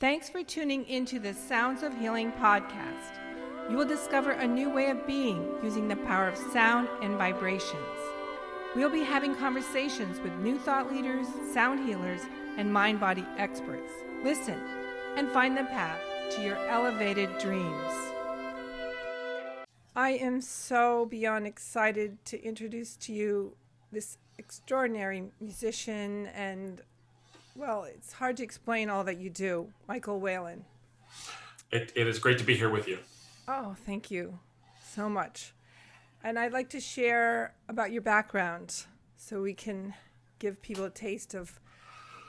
Thanks for tuning into the Sounds of Healing podcast. You will discover a new way of being using the power of sound and vibrations. We'll be having conversations with new thought leaders, sound healers, and mind body experts. Listen and find the path to your elevated dreams. I am so beyond excited to introduce to you this extraordinary musician and, well, it's hard to explain all that you do, Michael Whalen. It, it is great to be here with you. Oh, thank you so much. And I'd like to share about your background so we can give people a taste of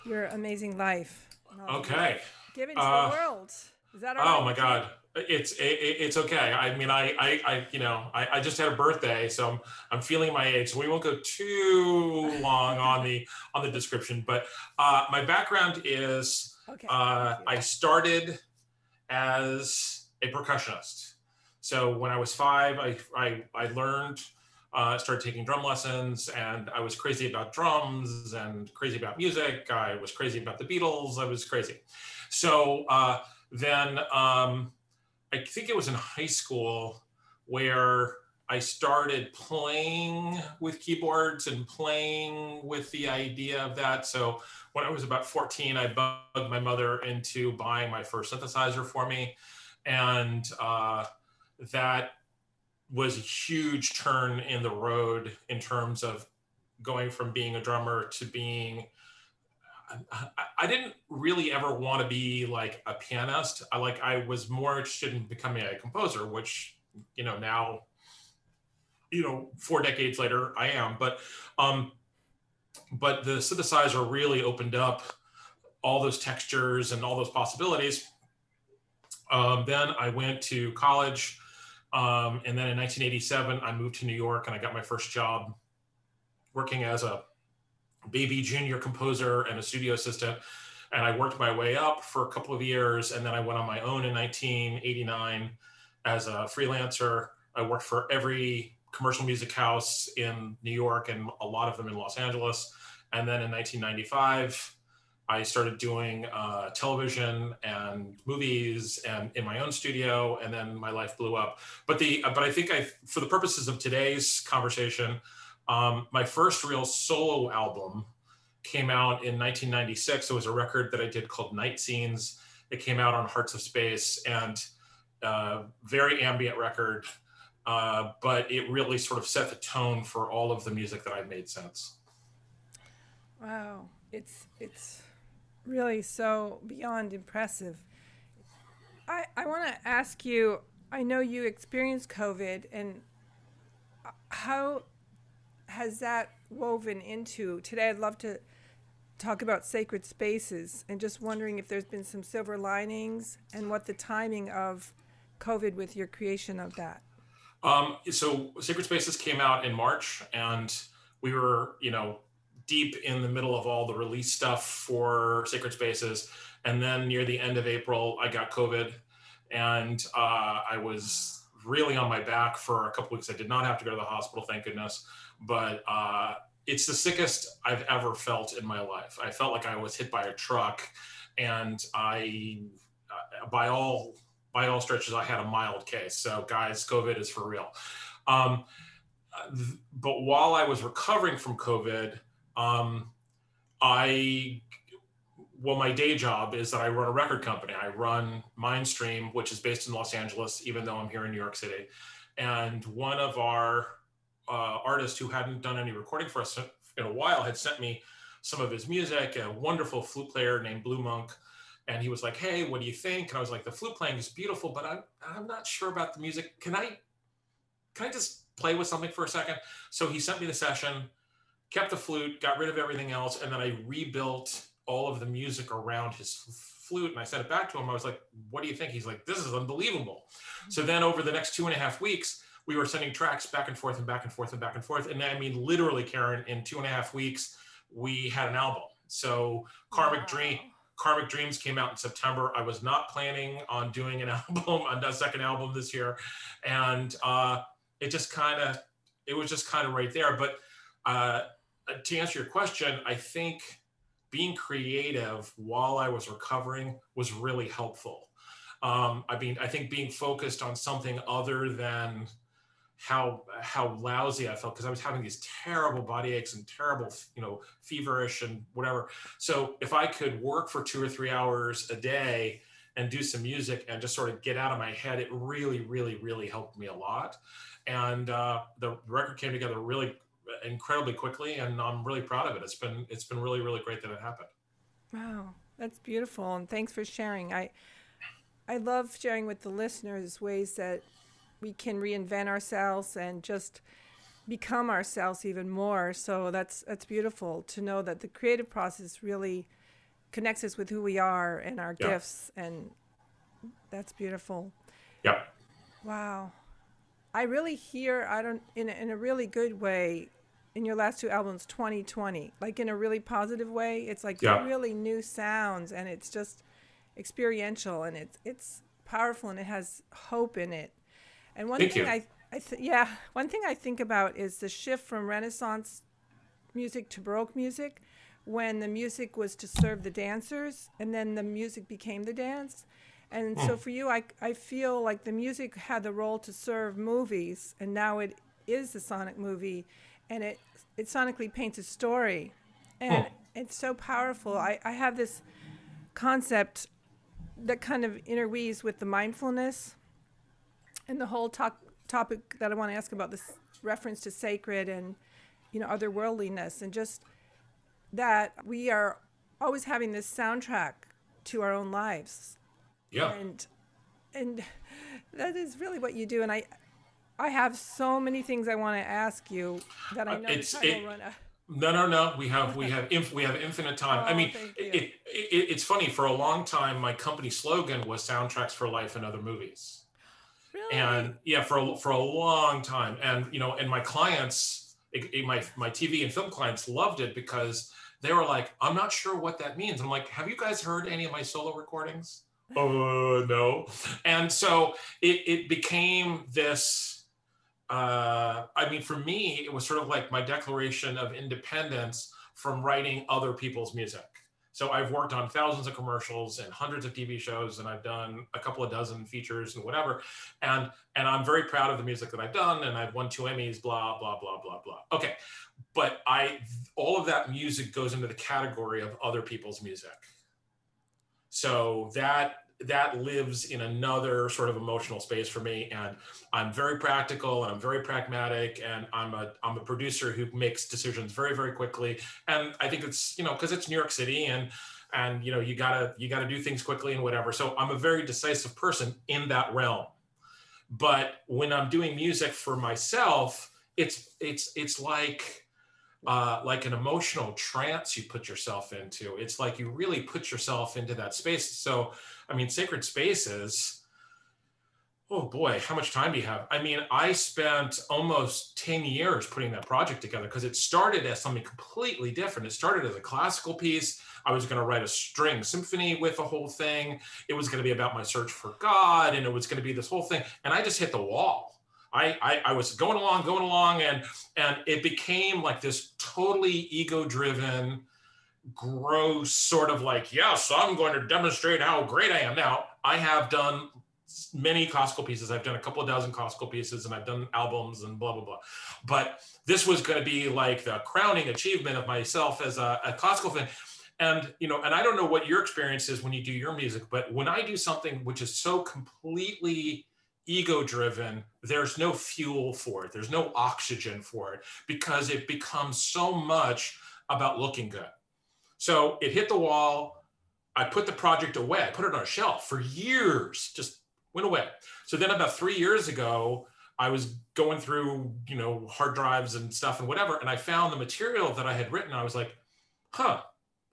your amazing life. Okay. Give it to uh, the world. Is that all Oh right? my God. It's it, it's okay. I mean, I I, I you know I, I just had a birthday, so I'm I'm feeling my age. So we won't go too long on the on the description. But uh, my background is okay. uh, I started as a percussionist. So when I was five, I I, I learned uh, started taking drum lessons and I was crazy about drums and crazy about music. I was crazy about the Beatles. I was crazy. So uh, then um, I think it was in high school where I started playing with keyboards and playing with the idea of that. So when I was about 14, I bugged my mother into buying my first synthesizer for me. And uh, that was a huge turn in the road in terms of going from being a drummer to being I, didn't really ever want to be like a pianist. I like I was more interested in becoming a composer, which you know now, you know, four decades later I am. But um, but the synthesizer really opened up all those textures and all those possibilities. Um, then I went to college, um, and then in 1987 I moved to New York and I got my first job working as a baby junior composer and a studio assistant. And I worked my way up for a couple of years. And then I went on my own in 1989 as a freelancer. I worked for every commercial music house in New York and a lot of them in Los Angeles. And then in 1995, I started doing uh, television and movies and in my own studio, and then my life blew up. But the but I think I, for the purposes of today's conversation, um, my first real solo album came out in 1996. It was a record that I did called Night Scenes. It came out on Hearts of Space and uh, very ambient record, uh, but it really sort of set the tone for all of the music that I've made since. Wow, it's it's really so beyond impressive. I I want to ask you. I know you experienced COVID, and uh, how has that woven into today? I'd love to talk about sacred spaces and just wondering if there's been some silver linings and what the timing of COVID with your creation of that. Um, so Sacred Spaces came out in March, and we were, you know, deep in the middle of all the release stuff for Sacred Spaces. And then near the end of April, I got COVID, and uh, I was really on my back for a couple weeks. I did not have to go to the hospital, thank goodness but uh, it's the sickest I've ever felt in my life. I felt like I was hit by a truck, and I, uh, by all by all stretches, I had a mild case. So, guys, COVID is for real. Um, but while I was recovering from COVID, um, I well, my day job is that I run a record company. I run Mindstream, which is based in Los Angeles, even though I'm here in New York City. And one of our uh, artist who hadn't done any recording for us in a while had sent me some of his music, a wonderful flute player named Blue Monk. And he was like, Hey, what do you think? And I was like, The flute playing is beautiful, but I'm, I'm not sure about the music. Can I, can I just play with something for a second? So he sent me the session, kept the flute, got rid of everything else. And then I rebuilt all of the music around his flute and I sent it back to him. I was like, What do you think? He's like, This is unbelievable. So then over the next two and a half weeks, we were sending tracks back and forth and back and forth and back and forth. And I mean, literally, Karen, in two and a half weeks, we had an album. So Karmic wow. Dream, Karmic Dreams came out in September. I was not planning on doing an album, on a second album this year, and uh, it just kind of, it was just kind of right there. But uh, to answer your question, I think being creative while I was recovering was really helpful. Um, I mean, I think being focused on something other than how how lousy I felt because I was having these terrible body aches and terrible, you know, feverish and whatever. So if I could work for two or three hours a day and do some music and just sort of get out of my head, it really, really, really helped me a lot. And uh, the record came together really incredibly quickly, and I'm really proud of it. It's been it's been really, really great that it happened. Wow, that's beautiful, and thanks for sharing. I I love sharing with the listeners ways that we can reinvent ourselves and just become ourselves even more. So that's that's beautiful to know that the creative process really connects us with who we are and our yeah. gifts and that's beautiful. Yeah. Wow. I really hear I don't in a, in a really good way in your last two albums 2020 like in a really positive way it's like yeah. really new sounds and it's just experiential and it's it's powerful and it has hope in it and one Thank thing you. I, I th- yeah, one thing I think about is the shift from Renaissance music to Baroque music, when the music was to serve the dancers, and then the music became the dance. And hmm. so for you, I, I feel like the music had the role to serve movies, and now it is the sonic movie, and it it sonically paints a story, and hmm. it's so powerful. I, I have this concept that kind of interweaves with the mindfulness and the whole talk, topic that I want to ask about this reference to sacred and you know otherworldliness and just that we are always having this soundtrack to our own lives. Yeah. And and that is really what you do. And I I have so many things I want to ask you that I uh, know it's, it, run out. No, no, no. We have we have inf- we have infinite time. Oh, I mean, it, it, it, it's funny. For a long time, my company slogan was "Soundtracks for Life and Other Movies." Really? And yeah, for a, for a long time, and you know, and my clients, it, it, my my TV and film clients loved it because they were like, "I'm not sure what that means." I'm like, "Have you guys heard any of my solo recordings?" Oh no. And so it it became this. Uh, I mean, for me, it was sort of like my declaration of independence from writing other people's music. So I've worked on thousands of commercials and hundreds of TV shows, and I've done a couple of dozen features and whatever. And and I'm very proud of the music that I've done, and I've won two Emmys, blah blah blah blah blah. Okay, but I all of that music goes into the category of other people's music. So that that lives in another sort of emotional space for me. And i'm very practical and i'm very pragmatic and i'm a i'm a producer who makes decisions very very quickly. And i think it's you know because it's new york city and and you know you gotta you gotta do things quickly and whatever. So i'm a very decisive person in that realm. But when i'm doing music for myself it's it's it's like uh, like an emotional trance you put yourself into. It's like you really put yourself into that space. So, I mean, sacred spaces. Oh boy, how much time do you have? I mean, I spent almost 10 years putting that project together because it started as something completely different. It started as a classical piece. I was going to write a string symphony with the whole thing. It was going to be about my search for God, and it was going to be this whole thing. And I just hit the wall I, I, I was going along, going along, and and it became like this totally ego-driven, gross sort of like, yes, I'm going to demonstrate how great I am. Now, I have done many classical pieces. I've done a couple of dozen classical pieces, and I've done albums and blah blah blah. But this was going to be like the crowning achievement of myself as a, a classical fan and you know and i don't know what your experience is when you do your music but when i do something which is so completely ego driven, there's no fuel for it. There's no oxygen for it because it becomes so much about looking good. So it hit the wall. I put the project away. I put it on a shelf for years, just went away. So then about three years ago, I was going through, you know, hard drives and stuff and whatever, and I found the material that I had written. I was like, huh,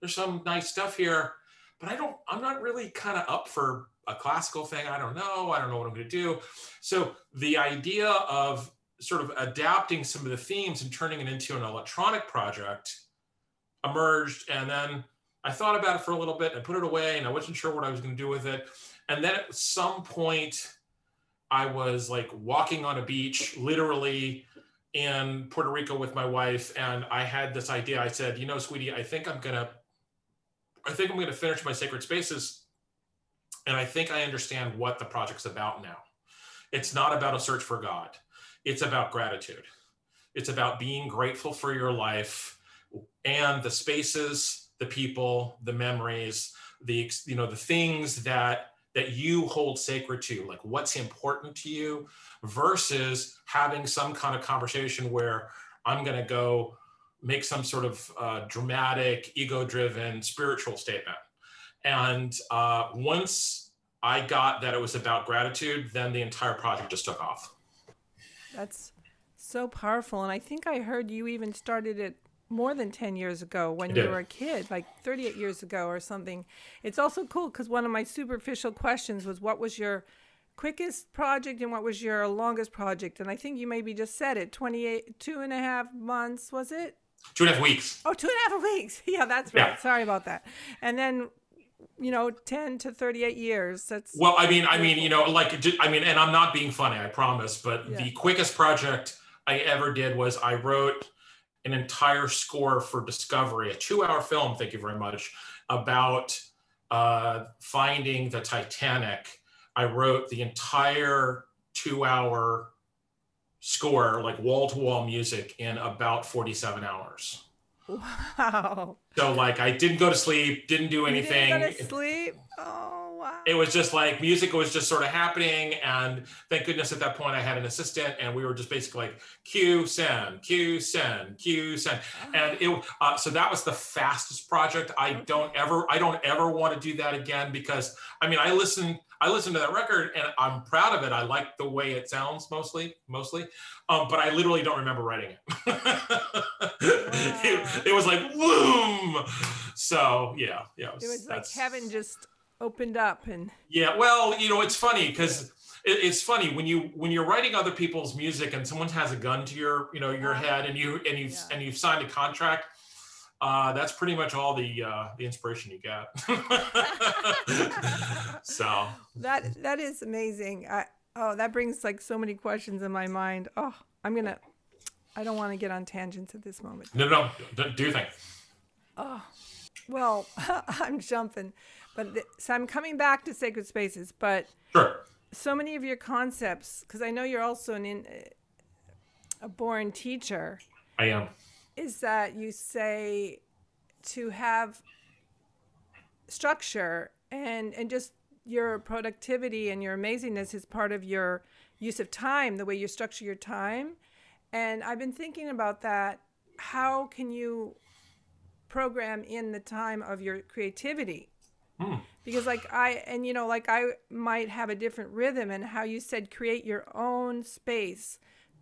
there's some nice stuff here, but I don't, I'm not really kind of up for a classical thing. I don't know. I don't know what I'm going to do. So the idea of sort of adapting some of the themes and turning it into an electronic project emerged. And then I thought about it for a little bit and put it away, and I wasn't sure what I was going to do with it. And then at some point, I was like walking on a beach, literally in Puerto Rico with my wife, and I had this idea. I said, you know, sweetie, I think I'm going to I think I'm going to finish my sacred spaces. And I think I understand what the project's about now. It's not about a search for God, it's about gratitude. It's about being grateful for your life and the spaces, the people, the memories, the you know the things that that you hold sacred to, like what's important to you, versus having some kind of conversation where I'm going to go make some sort of uh, dramatic, ego driven spiritual statement. And uh, once I got that it was about gratitude, then the entire project just took off. That's so powerful. And I think I heard you even started it more than 10 years ago when you were a kid, like 38 years ago or something. It's also cool because one of my superficial questions was what was your quickest project and what was your longest project? And I think you maybe just said it 28, two and a half months, was it? Two and a half weeks. Oh, two and a half weeks. Yeah, that's right. Yeah. Sorry about that. And then you know 10 to 38 years that's well i mean i mean you know like i mean and i'm not being funny i promise but yeah. the quickest project i ever did was i wrote an entire score for discovery a two hour film thank you very much about uh, finding the titanic i wrote the entire two hour score, like wall to wall music, in about 47 hours. Wow. So like I didn't go to sleep, didn't do anything. You didn't go to sleep. Oh wow. It was just like music was just sort of happening, and thank goodness at that point I had an assistant, and we were just basically like Q send, Q send, Q send, oh. and it. Uh, so that was the fastest project. I okay. don't ever, I don't ever want to do that again because I mean I listen I listened to that record and I'm proud of it. I like the way it sounds mostly, mostly, um, but I literally don't remember writing it. it. it. was like boom. So yeah, yeah. It was, it was like heaven just opened up and. Yeah, well, you know, it's funny because it's funny when you when you're writing other people's music and someone has a gun to your you know your uh, head and you and you've yeah. and you've signed a contract uh, that's pretty much all the uh, the inspiration you get. so that that is amazing. I, oh, that brings like so many questions in my mind. Oh, I'm gonna. I don't want to get on tangents at this moment. No, no, no. do you think? Oh, well, I'm jumping, but the, so I'm coming back to sacred spaces. But sure. So many of your concepts, because I know you're also an in, a born teacher. I am is that you say to have structure and and just your productivity and your amazingness is part of your use of time, the way you structure your time. And I've been thinking about that. How can you program in the time of your creativity? Hmm. Because like I and you know like I might have a different rhythm and how you said create your own space.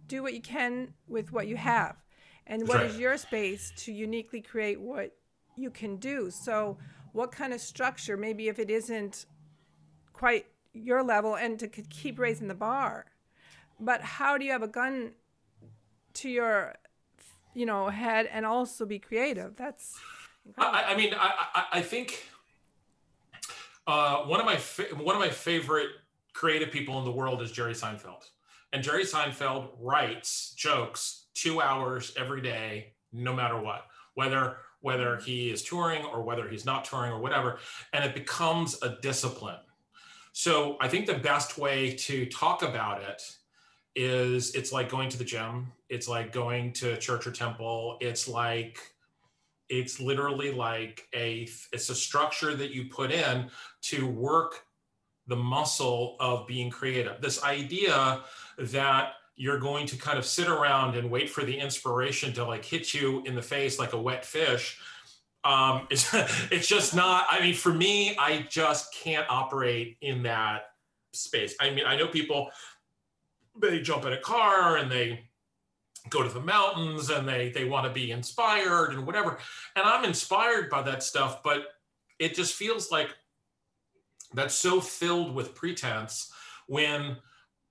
Do what you can with what you have and what right. is your space to uniquely create what you can do? So what kind of structure maybe if it isn't quite your level and to keep raising the bar but how do you have a gun to your you know head and also be creative? That's I, I, mean I, I, I think uh, one of my fa- one of my favorite creative people in the world is Jerry Seinfeld. And Jerry Seinfeld writes jokes two hours every day, no matter what, whether whether mm-hmm. he is touring or whether he's not touring or whatever, and it becomes a discipline. So I think the best way to talk about it is it's like going to the gym, it's like going to church or temple, it's like it's literally like a it's a structure that you put in to work the muscle of being creative. This idea that you're going to kind of sit around and wait for the inspiration to like hit you in the face like a wet fish. Um, it's, it's just not i mean for me i just can't operate in that space. I mean i know people they jump in a car and they go to the mountains and they they want to be inspired and whatever. And i'm inspired by that stuff but it just feels like that's so filled with pretense when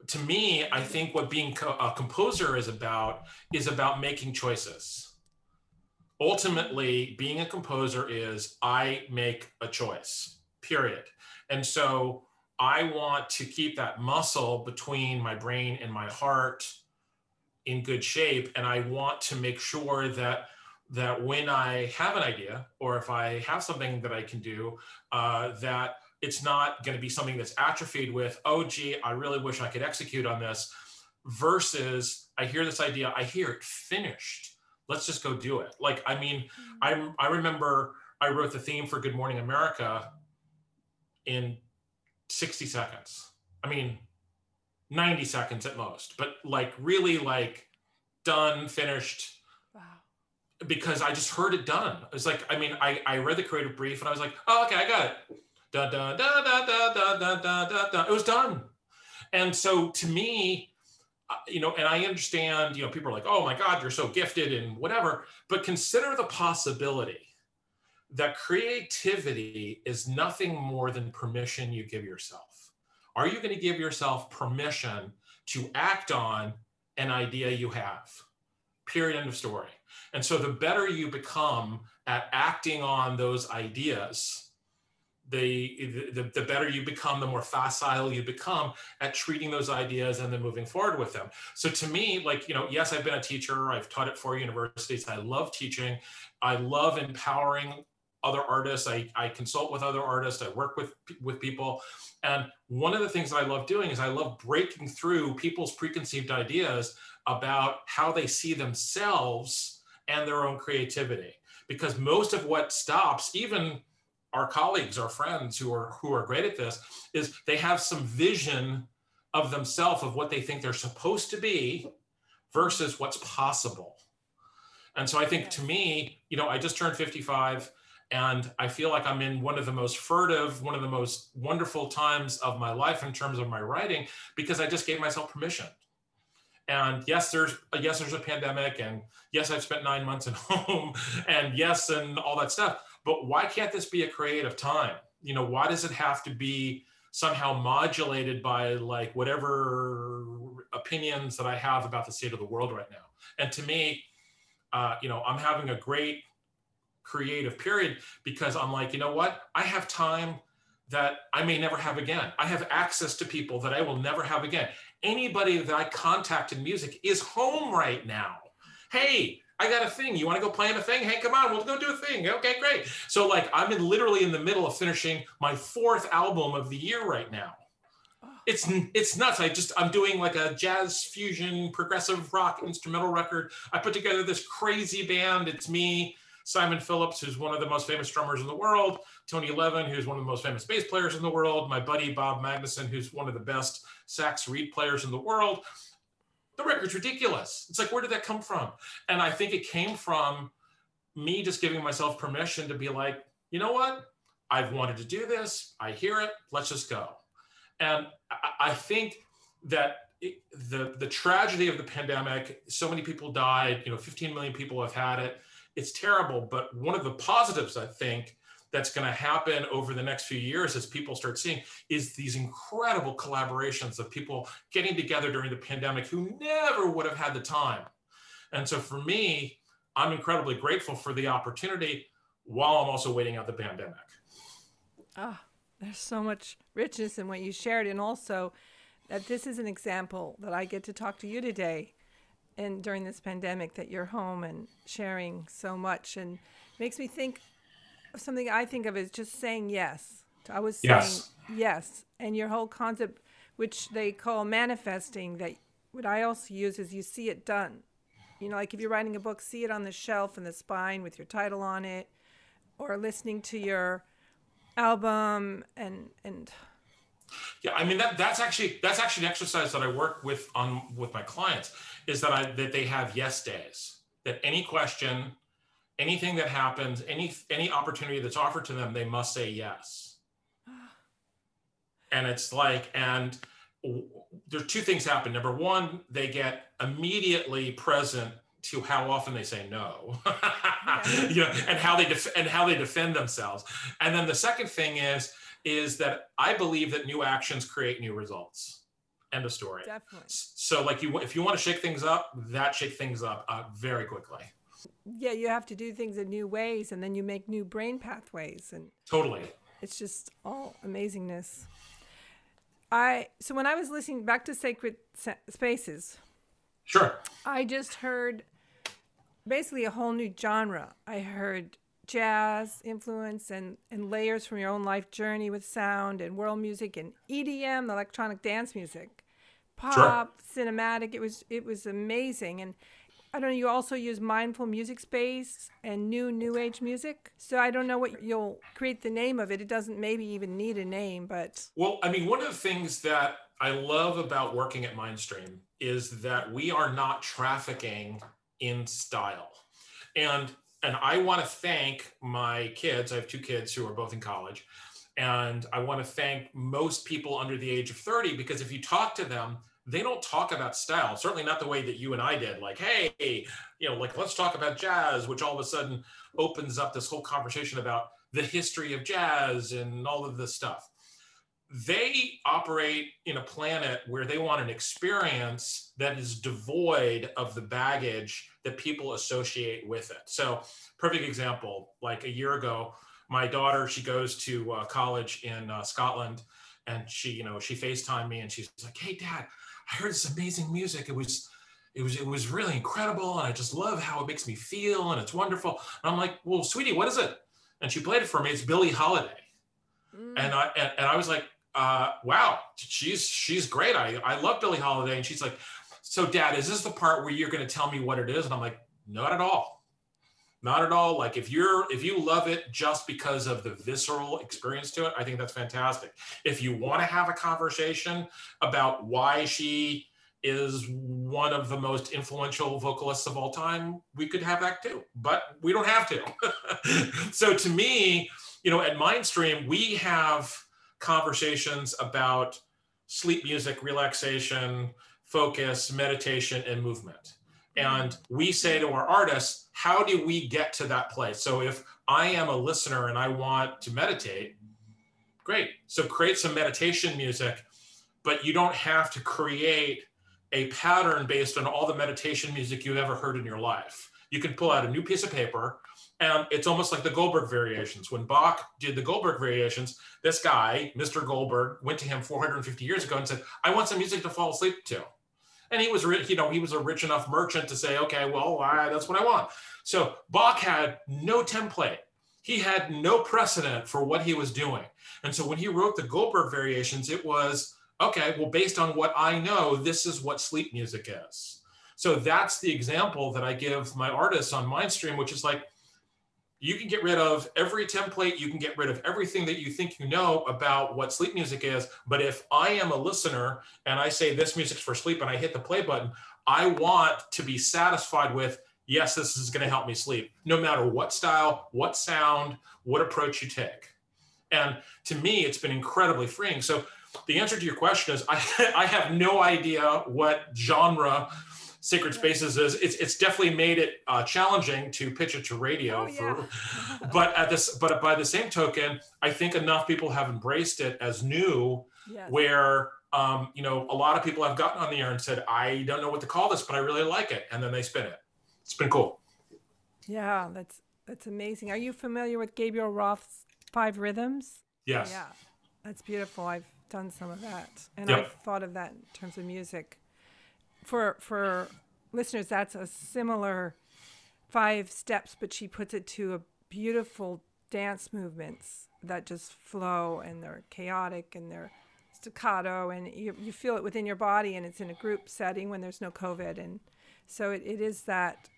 to me, I think what being co- a composer is about is about making choices. Ultimately, being a composer is I make a choice, period. And so I want to keep that muscle between my brain and my heart in good shape. And I want to make sure that that when I have an idea or if I have something that I can do, uh, that it's not going to be something that's atrophied with, oh, gee, I really wish I could execute on this, versus I hear this idea, I hear it finished. Let's just go do it. Like, I mean, mm-hmm. I, I remember I wrote the theme for Good Morning America in 60 seconds. I mean, 90 seconds at most, but like really like done, finished. Wow. Because I just heard it done. It's like, I mean, I, I read the creative brief and I was like, oh, okay, I got it. Da, da, da, da, da, da, da, da, da, da. It was done. And so to me, uh, you know, and I understand, you know, people are like, oh my God, you're so gifted and whatever, but consider the possibility that creativity is nothing more than permission you give yourself. Are you going to give yourself permission to act on an idea you have? Period. End of story. And so the better you become at acting on those ideas, the, the, the better you become, the more facile you become at treating those ideas and then moving forward with them. So to me, like, you know, yes, I've been a teacher. I've taught at four universities. I love teaching. I love empowering other artists. I, I consult with other artists. I work with, with people. And one of the things that I love doing is I love breaking through people's preconceived ideas about how they see themselves and their own creativity. Because most of what stops, even our colleagues, our friends who are who are great at this, is they have some vision of themselves of what they think they're supposed to be versus what's possible. And so I think to me, you know, I just turned 55 and I feel like I'm in one of the most furtive, one of the most wonderful times of my life in terms of my writing because I just gave myself permission. And yes, there's yes, there's a pandemic, and yes, I've spent nine months at home, and yes, and all that stuff but why can't this be a creative time? You know, why does it have to be somehow modulated by like whatever opinions that I have about the state of the world right now? And to me, uh, you know, I'm having a great creative period because I'm like, you know what? I have time that I may never have again. I have access to people that I will never have again. Anybody that I contact in music is home right now. Hey, I got a thing. You want to go play in a thing? Hey, come on, we'll go do a thing. Okay, great. So like I'm in literally in the middle of finishing my fourth album of the year right now. Ah. It's it's nuts. I just I'm doing like a jazz fusion progressive rock instrumental record. I put together this crazy band. It's me, Simon Phillips, who's one of the most famous drummers in the world, Tony Levin, who's one of the most famous bass players in the world, my buddy Bob Magnuson, who's one of the best sax reed players in the world the record's ridiculous. It's like, where did that come from? And I think it came from me just giving myself permission to be like, you know what? I've wanted to do this. I hear it. Let's just go. And I think that the the tragedy of the pandemic, so many people died. You know, 15 million people have had it. It's terrible. But one of the positives, I think, that's going to happen over the next few years as people start seeing is these incredible collaborations of people getting together during the pandemic who never would have had the time. And so for me, I'm incredibly grateful for the opportunity while I'm also waiting out the pandemic. Ah, oh, there's so much richness in what you shared. And also that this is an example that I get to talk to you today and during this pandemic that you're home and sharing so much and makes me think something I think of is just saying yes. I was saying yes, yes. and your whole concept, which they call manifesting, that what I also use is you see it done. You know, like if you're writing a book, see it on the shelf in the spine with your title on it, or listening to your album and and. Yeah, I mean that that's actually that's actually an exercise that I work with on with my clients is that I that they have yes days. That any question anything that happens, any any opportunity that's offered to them, they must say yes. and it's like, and there's two things happen. Number one, they get immediately present to how often they say no, you know, and how they def- and how they defend themselves. And then the second thing is is that I believe that new actions create new results. End of story. Definitely. So, like you, if you want to shake things up, that shake things up uh, very quickly yeah, you have to do things in new ways and then you make new brain pathways and Totally. It's just all amazingness. I so when I was listening back to Sacred Spaces, Sure. I just heard basically a whole new genre. I heard jazz influence and, and layers from your own life journey with sound and world music and EDM, electronic dance music, pop, sure. cinematic. It was it was amazing. And I don't know, you also use mindful music space and new new age music. So I don't know what you'll create the name of it. It doesn't maybe even need a name, but Well, I mean, one of the things that I love about working at Mindstream is that we are not trafficking in style. And and I want to thank my kids. I have two kids who are both in college. And I want to thank most people under the age of 30 because if you talk to them, they don't talk about style, certainly not the way that you and I did. Like, hey, you know, like, let's talk about jazz, which all of a sudden opens up this whole conversation about the history of jazz and all of this stuff. They operate in a planet where they want an experience that is devoid of the baggage that people associate with it. So, perfect example like a year ago, my daughter, she goes to uh, college in uh, Scotland and she, you know, she facetime me and she's like, hey, dad, I heard this amazing music. It was, it was, it was really incredible. And I just love how it makes me feel and it's wonderful. And I'm like, well, sweetie, what is it? And she played it for me. It's Billie Holiday. Mm. And I, and, and I was like, uh, wow, she's, she's great. I, I love Billie Holiday. And she's like, so dad, is this the part where you're going to tell me what it is? And I'm like, not at all. Not at all. Like if you're if you love it just because of the visceral experience to it, I think that's fantastic. If you want to have a conversation about why she is one of the most influential vocalists of all time, we could have that too, but we don't have to. so to me, you know, at Mindstream, we have conversations about sleep music, relaxation, focus, meditation, and movement. And we say to our artists, how do we get to that place? So if I am a listener and I want to meditate, great. So create some meditation music, but you don't have to create a pattern based on all the meditation music you've ever heard in your life. You can pull out a new piece of paper and it's almost like the Goldberg variations. When Bach did the Goldberg variations, this guy, Mr. Goldberg, went to him 450 years ago and said, I want some music to fall asleep to and he was you know he was a rich enough merchant to say okay well that's what i want. So bach had no template. He had no precedent for what he was doing. And so when he wrote the goldberg variations it was okay well based on what i know this is what sleep music is. So that's the example that i give my artists on mindstream which is like you can get rid of every template you can get rid of everything that you think you know about what sleep music is but if i am a listener and i say this music's for sleep and i hit the play button i want to be satisfied with yes this is going to help me sleep no matter what style what sound what approach you take. And to me it's been incredibly freeing. So the answer to your question is i, I have no idea what genre Sacred Spaces is it's it's definitely made it uh, challenging to pitch it to radio. Oh, yeah. but at this, but by the same token, I think enough people have embraced it as new, yes. where um, you know a lot of people have gotten on the air and said, "I don't know what to call this, but I really like it," and then they spin it. It's been cool. Yeah, that's that's amazing. Are you familiar with Gabrielle Roth's Five Rhythms? Yes. Yeah, that's beautiful. I've done some of that, and yep. I've thought of that in terms of music for for listeners, that's a similar five steps, but she puts it to a beautiful dance movements that just flow and they're chaotic and they're staccato and you, you feel it within your body and it's in a group setting when there's no COVID. And so it, it is that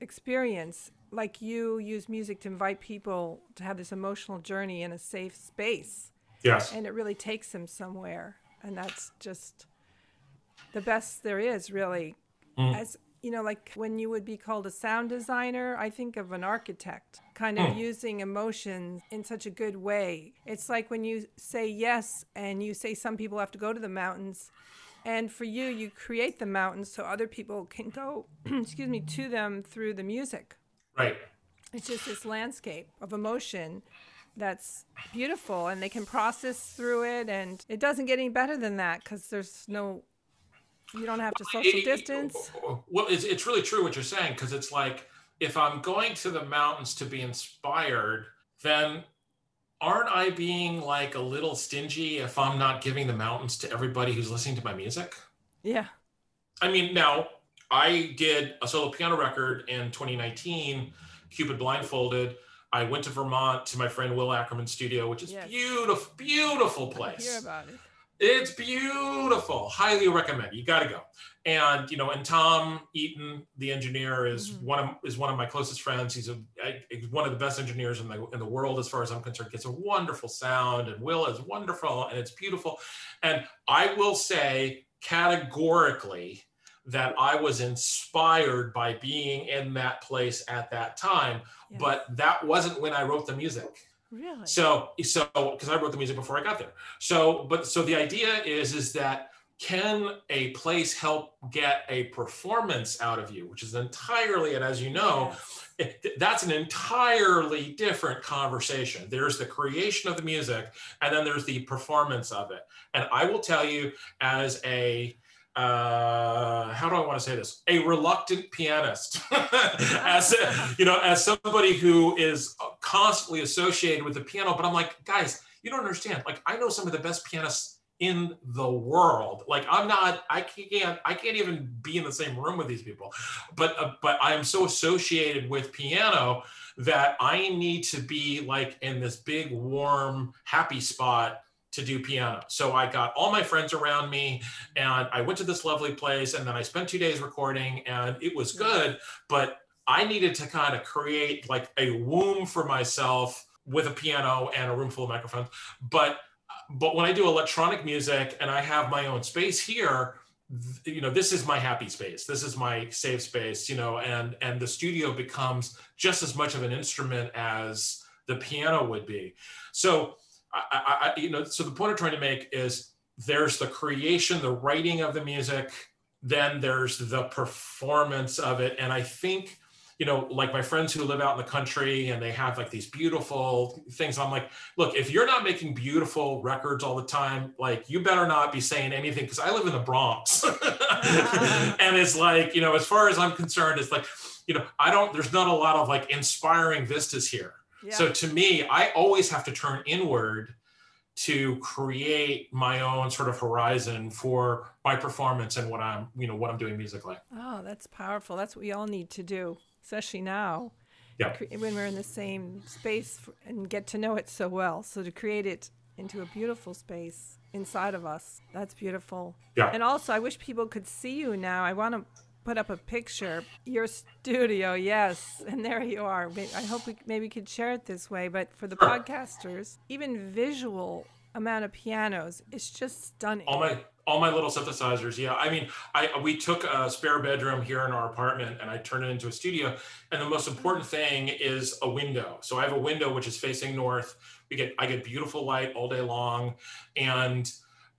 experience like you use music to invite people to have this emotional journey in a safe space. Yes. And it really takes them somewhere. And that's just the best there is, really. Mm. As you know, like when you would be called a sound designer, I think of an architect kind of mm. using emotions in such a good way. It's like when you say yes and you say some people have to go to the mountains, and for you, you create the mountains so other people can go, excuse me, to them through the music. Right. It's just this landscape of emotion that's beautiful and they can process through it and it doesn't get any better than that because there's no you don't have to social distance. Well, it's, it's really true what you're saying because it's like if I'm going to the mountains to be inspired, then aren't I being like a little stingy if I'm not giving the mountains to everybody who's listening to my music? Yeah. I mean, now I did a solo piano record in 2019, Cupid Blindfolded. I went to Vermont to my friend Will Ackerman's studio, which is Yes. beautiful, beautiful I place. hear about it. It's beautiful. Highly recommend. You got to go. And you know, and Tom Eaton, the engineer, is Mhm. one of is one of my closest friends. He's a he's one of the best engineers in the in the world, as far as I'm concerned. Gets a wonderful sound, and Will is wonderful, and it's beautiful. And I will say categorically that I was inspired by being in that place at that time. Yes. But that wasn't when I wrote the music. Really, So, so because I wrote the music before I got there. So, but so the idea is is that can a place help get a performance out of you, which is entirely, and as you know, Yes. it, that's an entirely different conversation. There's the creation of the music, and then there's the performance of it. And I will tell you, as a uh, how do I want to say this? A reluctant pianist, as a- you know, as somebody who is constantly associated with the piano. But I'm like, guys, you don't understand. Like, I know some of the best pianists in the world. Like, I'm not. I can't. I can't even be in the same room with these people but uh, but I am so associated with piano that I need to be like in this big warm happy spot to do piano. So I got all my friends around me and I went to this lovely place and then I spent 2 days recording and it was good but I needed to kind of create like a womb for myself with a piano and a room full of microphones. But but when I do electronic music and I have my own space here you know this is my happy space. This is my safe space you know and and the studio becomes just as much of an instrument as the piano would be. So I, I, you know so the point i'm trying to make is there's the creation the writing of the music then there's the performance of it. And i think you know like my friends who live out in the country and they have like these beautiful things i'm like look if you're not making beautiful records all the time like you better not be saying anything because i live in the bronx. And it's like you know as far as i'm concerned it's like you know i don't there's not a lot of like inspiring vistas here Yeah. so to me i always have to turn inward to create my own sort of horizon for my performance and what i'm you know what i'm doing musically oh, that's powerful. That's what we all need to do, especially now. Yeah. When we're in the same space and get to know it so well. So to create it into a beautiful space inside of us, that's beautiful. Yeah. And also, I wish people could see you now. I want to put up a picture. Your studio, yes. And there you are. I hope we maybe could share it this way. But for the podcasters, even visual amount of pianos, it's just stunning. all my all my little synthesizers yeah i mean i we took a spare bedroom here in our apartment and i turned it into a studio and the most important thing is a window so i have a window which is facing north we get i get beautiful light all day long and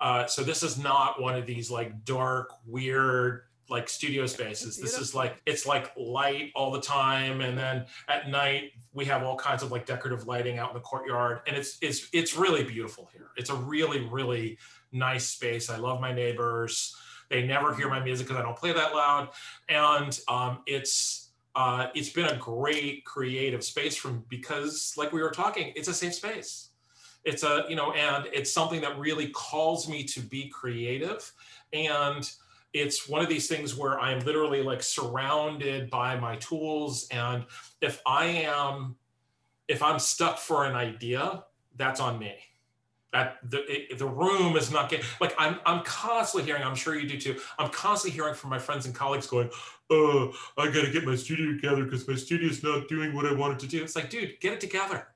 uh, so this is not one of these like dark weird like studio spaces. This is like it's like light all the time and then at night we have all kinds of like decorative lighting out in the courtyard and it's it's it's really beautiful here. It's a really really nice space. I love my neighbors. They never hear my music because i don't play that loud and um, it's uh, it's been a great creative space from because like we were talking it's a safe space. It's a you know and it's something that really calls me to be creative and it's one of these things where i'm literally like surrounded by my tools and if i am if i'm stuck for an idea that's on me that the it, the room is not getting like I'm I'm constantly hearing. I'm sure you do too. I'm constantly hearing from my friends and colleagues going, "Oh, I got to get my studio together because my studio's not doing what I wanted to do." It's like, dude, get it together.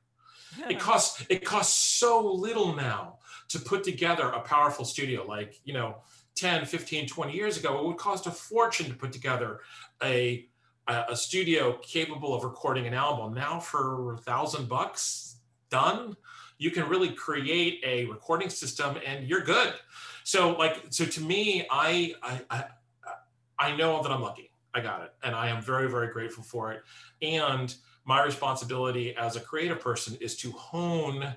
It costs it costs so little now to put together a powerful studio. Like you know, 10, 15, 20 years ago, it would cost a fortune to put together a a, studio capable of recording an album. Now for a thousand bucks, done you can really create a recording system and you're good. So like so to me i i i, I know that i'm lucky. I got it and i am very very grateful for it. And my responsibility as a creative person is to hone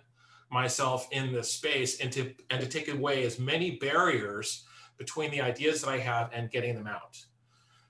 myself in this space and to and to take away as many barriers between the ideas that i have and getting them out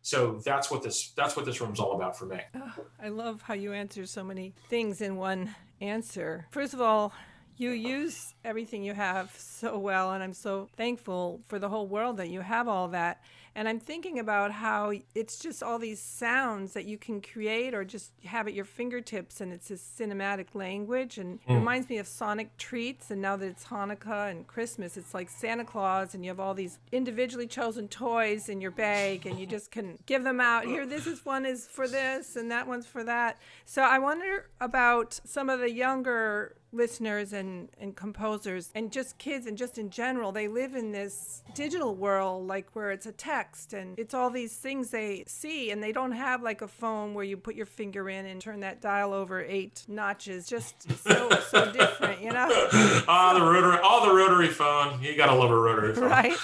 so that's what this that's what this room's all about for me Oh, I love how you answer so many things in one answer. First of all, you use everything you have so well, and I'm so thankful for the whole world that you have all that. And I'm thinking about how it's just all these sounds that you can create or just have at your fingertips, and it's a cinematic language. And it hmm. reminds me of Sonic Treats. And now that it's Hanukkah and Christmas, it's like Santa Claus, and you have all these individually chosen toys in your bag, and you just can give them out. Here, this is one is for this, and that one's for that. So I wonder about some of the younger listeners and, and composers and just kids and just in general they live in this digital world like where it's a text and it's all these things they see and they don't have like a phone where you put your finger in and turn that dial over eight notches. Just so so different you know? Ah the rotary all the rotary phone. You gotta love a rotary phone. Right?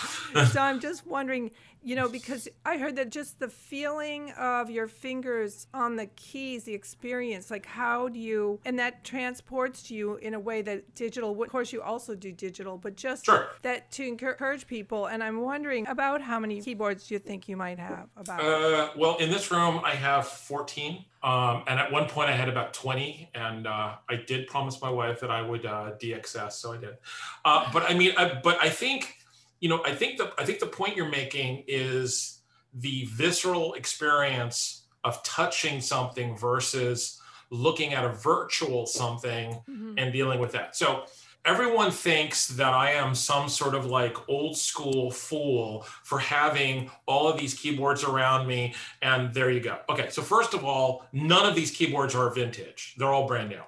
So i'm just wondering you know, because I heard that just the feeling of your fingers on the keys, the experience, like how do you, and that transports you in a way that digital, of course, you also do digital, but just sure. that to encourage people. And I'm wondering about how many keyboards you think you might have? About uh, well, in this room, I have 14. Um, and at one point, I had about 20, and uh, I did promise my wife that I would uh, DXS, so I did. Uh, but I mean, I, but I think you know, I think the I think the point you're making is the visceral experience of touching something versus looking at a virtual something mm-hmm. and dealing with that. So everyone thinks that I am some sort of like old school fool for having all of these keyboards around me. And there you go. Okay. So, first of all, none of these keyboards are vintage, they're all brand new.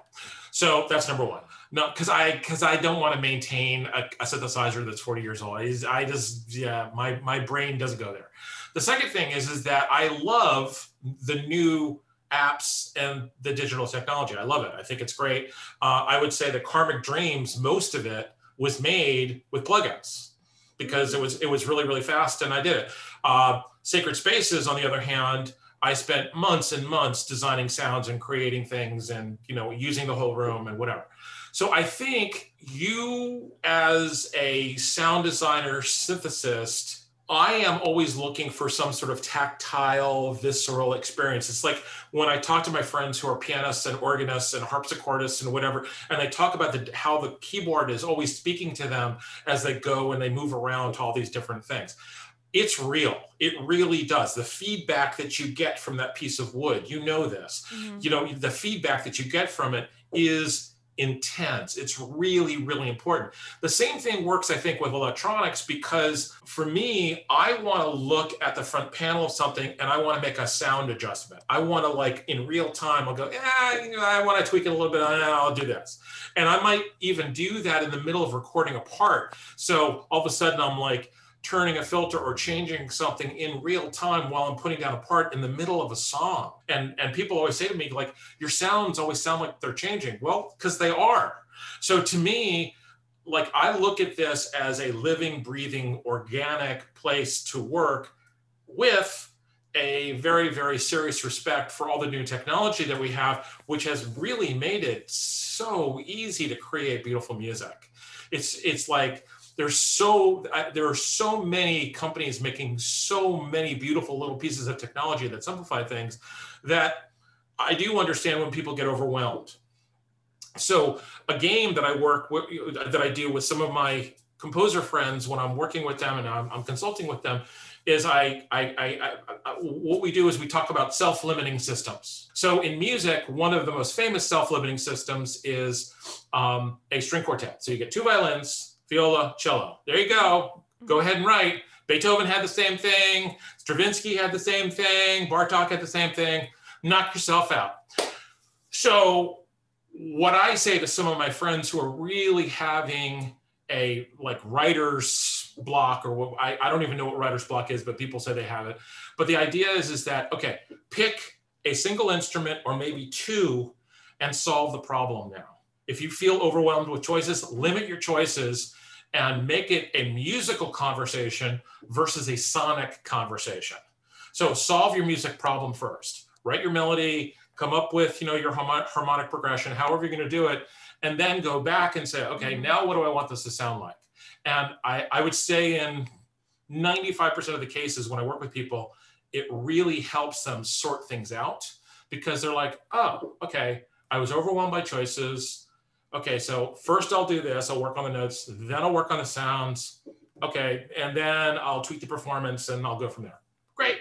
So, that's number one no, because I because I don't want to maintain a, a, synthesizer that's 40 years old. I just yeah, my my brain doesn't go there. The second thing is is that I love the new apps and the digital technology. I love it. I think it's great. Uh, I would say that Karmic Dreams, most of it was made with plugins because it was it was really really fast and I did it. Uh, Sacred Spaces, on the other hand, I spent months and months designing sounds and creating things and you know using the whole room and whatever. So I think you, as a sound designer, synthesist, I am always looking for some sort of tactile, visceral experience. It's like when I talk to my friends who are pianists and organists and harpsichordists and whatever, and they talk about the, how the keyboard is always speaking to them as they go and they move around to all these different things. It's real. It really does. The feedback that you get from that piece of wood, you know this. Mm-hmm. You know, the feedback that you get from it is intense. It's really, really important. The same thing works, I think, with electronics because for me, I want to look at the front panel of something and I want to make a sound adjustment. I want to, like, in real time, I'll go, yeah, you know, I want to tweak it a little bit. I'll do this. And I might even do that in the middle of recording a part. So all of a sudden, I'm like, turning a filter or changing something in real time while I'm putting down a part in the middle of a song. And and people always say to me like your sounds always sound like they're changing. Well, cuz they are. So to me, like I look at this as a living breathing organic place to work with a very very serious respect for all the new technology that we have which has really made it so easy to create beautiful music. It's it's like there's so there are so many companies making so many beautiful little pieces of technology that simplify things that I do understand when people get overwhelmed. So a game that I work with, that I do with some of my composer friends when I'm working with them and I'm, I'm consulting with them is I, I, I, I, what we do is we talk about self-limiting systems. So in music, one of the most famous self-limiting systems is um, a string quartet. So you get two violins, viola, cello. There you go. Go ahead and write. Beethoven had the same thing. Stravinsky had the same thing. Bartok had the same thing. Knock yourself out. So, what I say to some of my friends who are really having a like writer's block, or what I, I don't even know what writer's block is, but people say they have it. But the idea is, is that okay, pick a single instrument or maybe two and solve the problem now. If you feel overwhelmed with choices, limit your choices and make it a musical conversation versus a sonic conversation. So solve your music problem first. Write your melody, come up with you know your harmonic progression, however you're going to do it, and then go back and say, okay, mm-hmm. now what do I want this to sound like? And I, I would say in 95% of the cases when I work with people, it really helps them sort things out because they're like, oh, okay, I was overwhelmed by choices. Okay, so first I'll do this, I'll work on the notes, then I'll work on the sounds. Okay, and then I'll tweak the performance and I'll go from there. Great.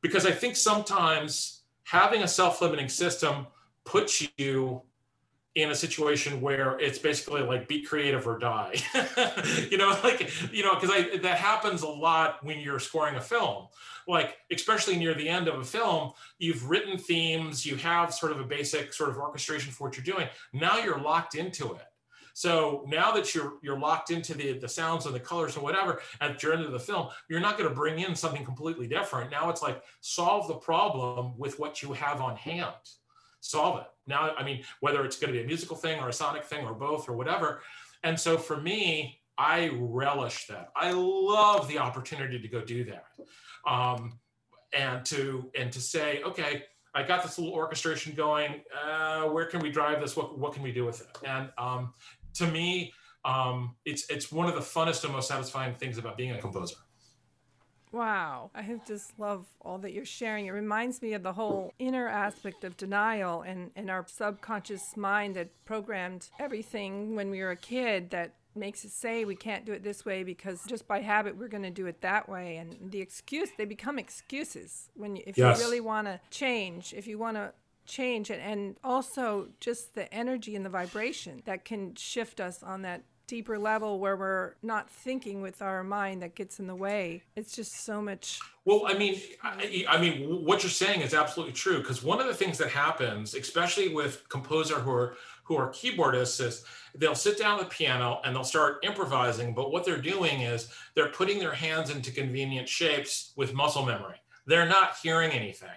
Because I think sometimes having a self limiting system puts you in a situation where it's basically like be creative or die. You know like you know because i that happens a lot when you're scoring a film. Like especially near the end of a film you've written themes you have sort of a basic sort of orchestration for what you're doing. Now you're locked into it. So now that you're you're locked into the the sounds and the colors and whatever at your end of the film, you're not going to bring in something completely different. Now it's like solve the problem with what you have on hand solve it. Now, I mean, whether it's going to be a musical thing or a sonic thing or both or whatever. And so for me, I relish that. I love the opportunity to go do that. Um, and to and to say, okay, I got this little orchestration going. Uh, where can we drive this? What what can we do with it? And um, to me, um, it's it's one of the funnest and most satisfying things about being a composer. Wow. I just love all that you're sharing. It reminds me of the whole inner aspect of denial and, and our subconscious mind that programmed everything when we were a kid that makes us say we can't do it this way because just by habit we're going to do it that way and the excuse they become excuses when you, if yes. you really want to change if you want to change and, and also just the energy and the vibration that can shift us on that deeper level where we're not thinking with our mind that gets in the way. It's just so much. Well, I mean, I, I mean, what you're saying is absolutely true because one of the things that happens, especially with composer who are who are keyboardists, is they'll sit down at the piano and they'll start improvising. But what they're doing is they're putting their hands into convenient shapes with muscle memory. They're not hearing anything.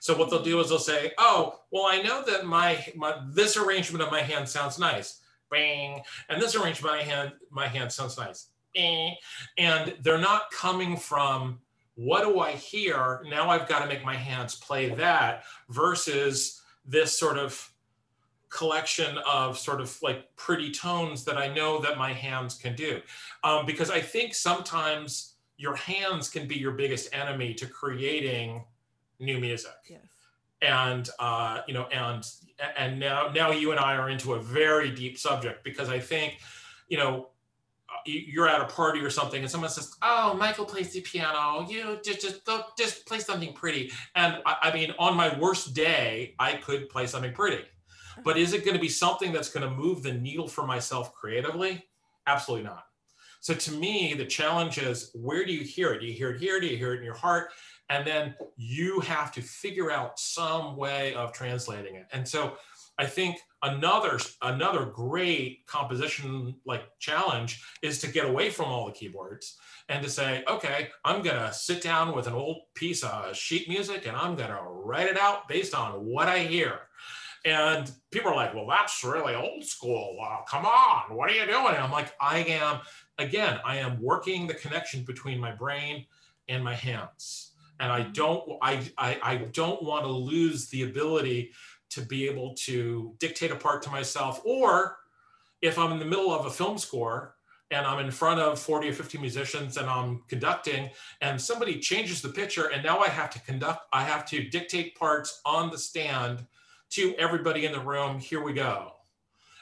So what they'll do is they'll say, "Oh, well, I know that my, my this arrangement of my hand sounds nice." Bang, and this arrangement my hand, my hand sounds nice. Bang. And they're not coming from what do I hear? Now I've got to make my hands play that versus this sort of collection of sort of like pretty tones that I know that my hands can do. Um, because I think sometimes your hands can be your biggest enemy to creating new music. Yes. And uh, you know, and and now now you and I are into a very deep subject because I think, you know, you're at a party or something and someone says, "Oh, Michael plays the piano. You just just just play something pretty." And I, I mean, on my worst day, I could play something pretty, but is it going to be something that's going to move the needle for myself creatively? Absolutely not. So to me, the challenge is where do you hear it? Do you hear it here? Do you hear it in your heart? And then you have to figure out some way of translating it. And so i think another another great composition like challenge is to get away from all the keyboards and to say okay i'm going to sit down with an old piece of sheet music and i'm going to write it out based on what i hear. And people are like well that's really old school. Uh, come on. What are you doing? And i'm like i am again i am working the connection between my brain and my hands and I don't I, I, I don't want to lose the ability to be able to dictate a part to myself. Or if I'm in the middle of a film score and I'm in front of 40 or 50 musicians and I'm conducting and somebody changes the picture and now I have to conduct I have to dictate parts on the stand to everybody in the room here we go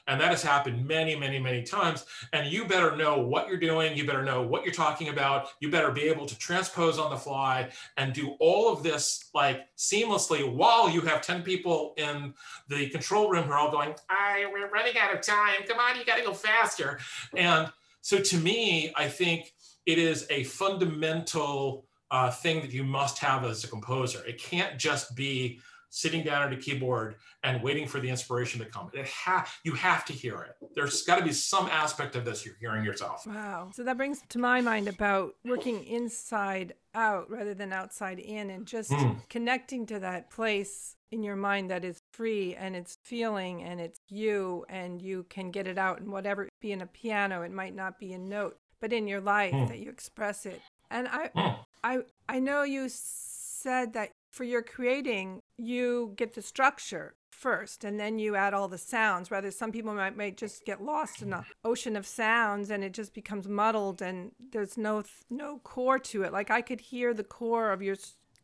and that has happened many, many, many times. And you better know what you're doing. You better know what you're talking about. You better be able to transpose on the fly and do all of this like seamlessly while you have 10 people in the control room who are all going, I, we're running out of time. Come on, you got to go faster. And so to me, I think it is a fundamental uh, thing that you must have as a composer. It can't just be sitting down at a keyboard and waiting for the inspiration to come. It ha- you have to hear it. There's got to be some aspect of this you're hearing yourself. Wow. So that brings to my mind about working inside out rather than outside in and just mm. connecting to that place in your mind that is free and it's feeling and it's you and you can get it out and whatever be in a piano it might not be a note but in your life mm. that you express it and i mm. i i know you said that for your creating, you get the structure first and then you add all the sounds. Rather, some people might, might just get lost in an ocean of sounds and it just becomes muddled and there's no no core to it. Like I could hear the core of your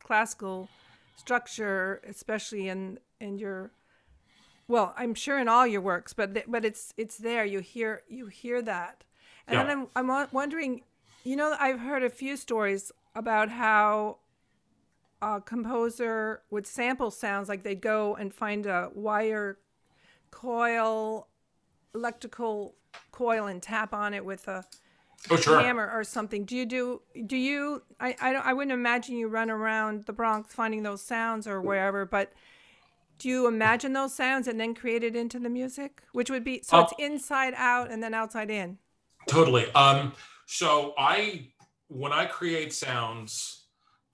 classical structure, especially in in your well, I'm sure in all your works, but th- but it's it's there. You hear you hear that, and Yeah. then I'm I'm wondering, you know, I've heard a few stories about how a composer would sample sounds like they'd go and find a wire coil, electrical coil, and tap on it with a Oh, sure. hammer or something. Do you do? Do you? I I, don't, I wouldn't imagine you run around the Bronx finding those sounds or wherever, but do you imagine those sounds and then create it into the music, which would be so Uh, it's inside out and then outside in. Totally. Um, so I, when I create sounds,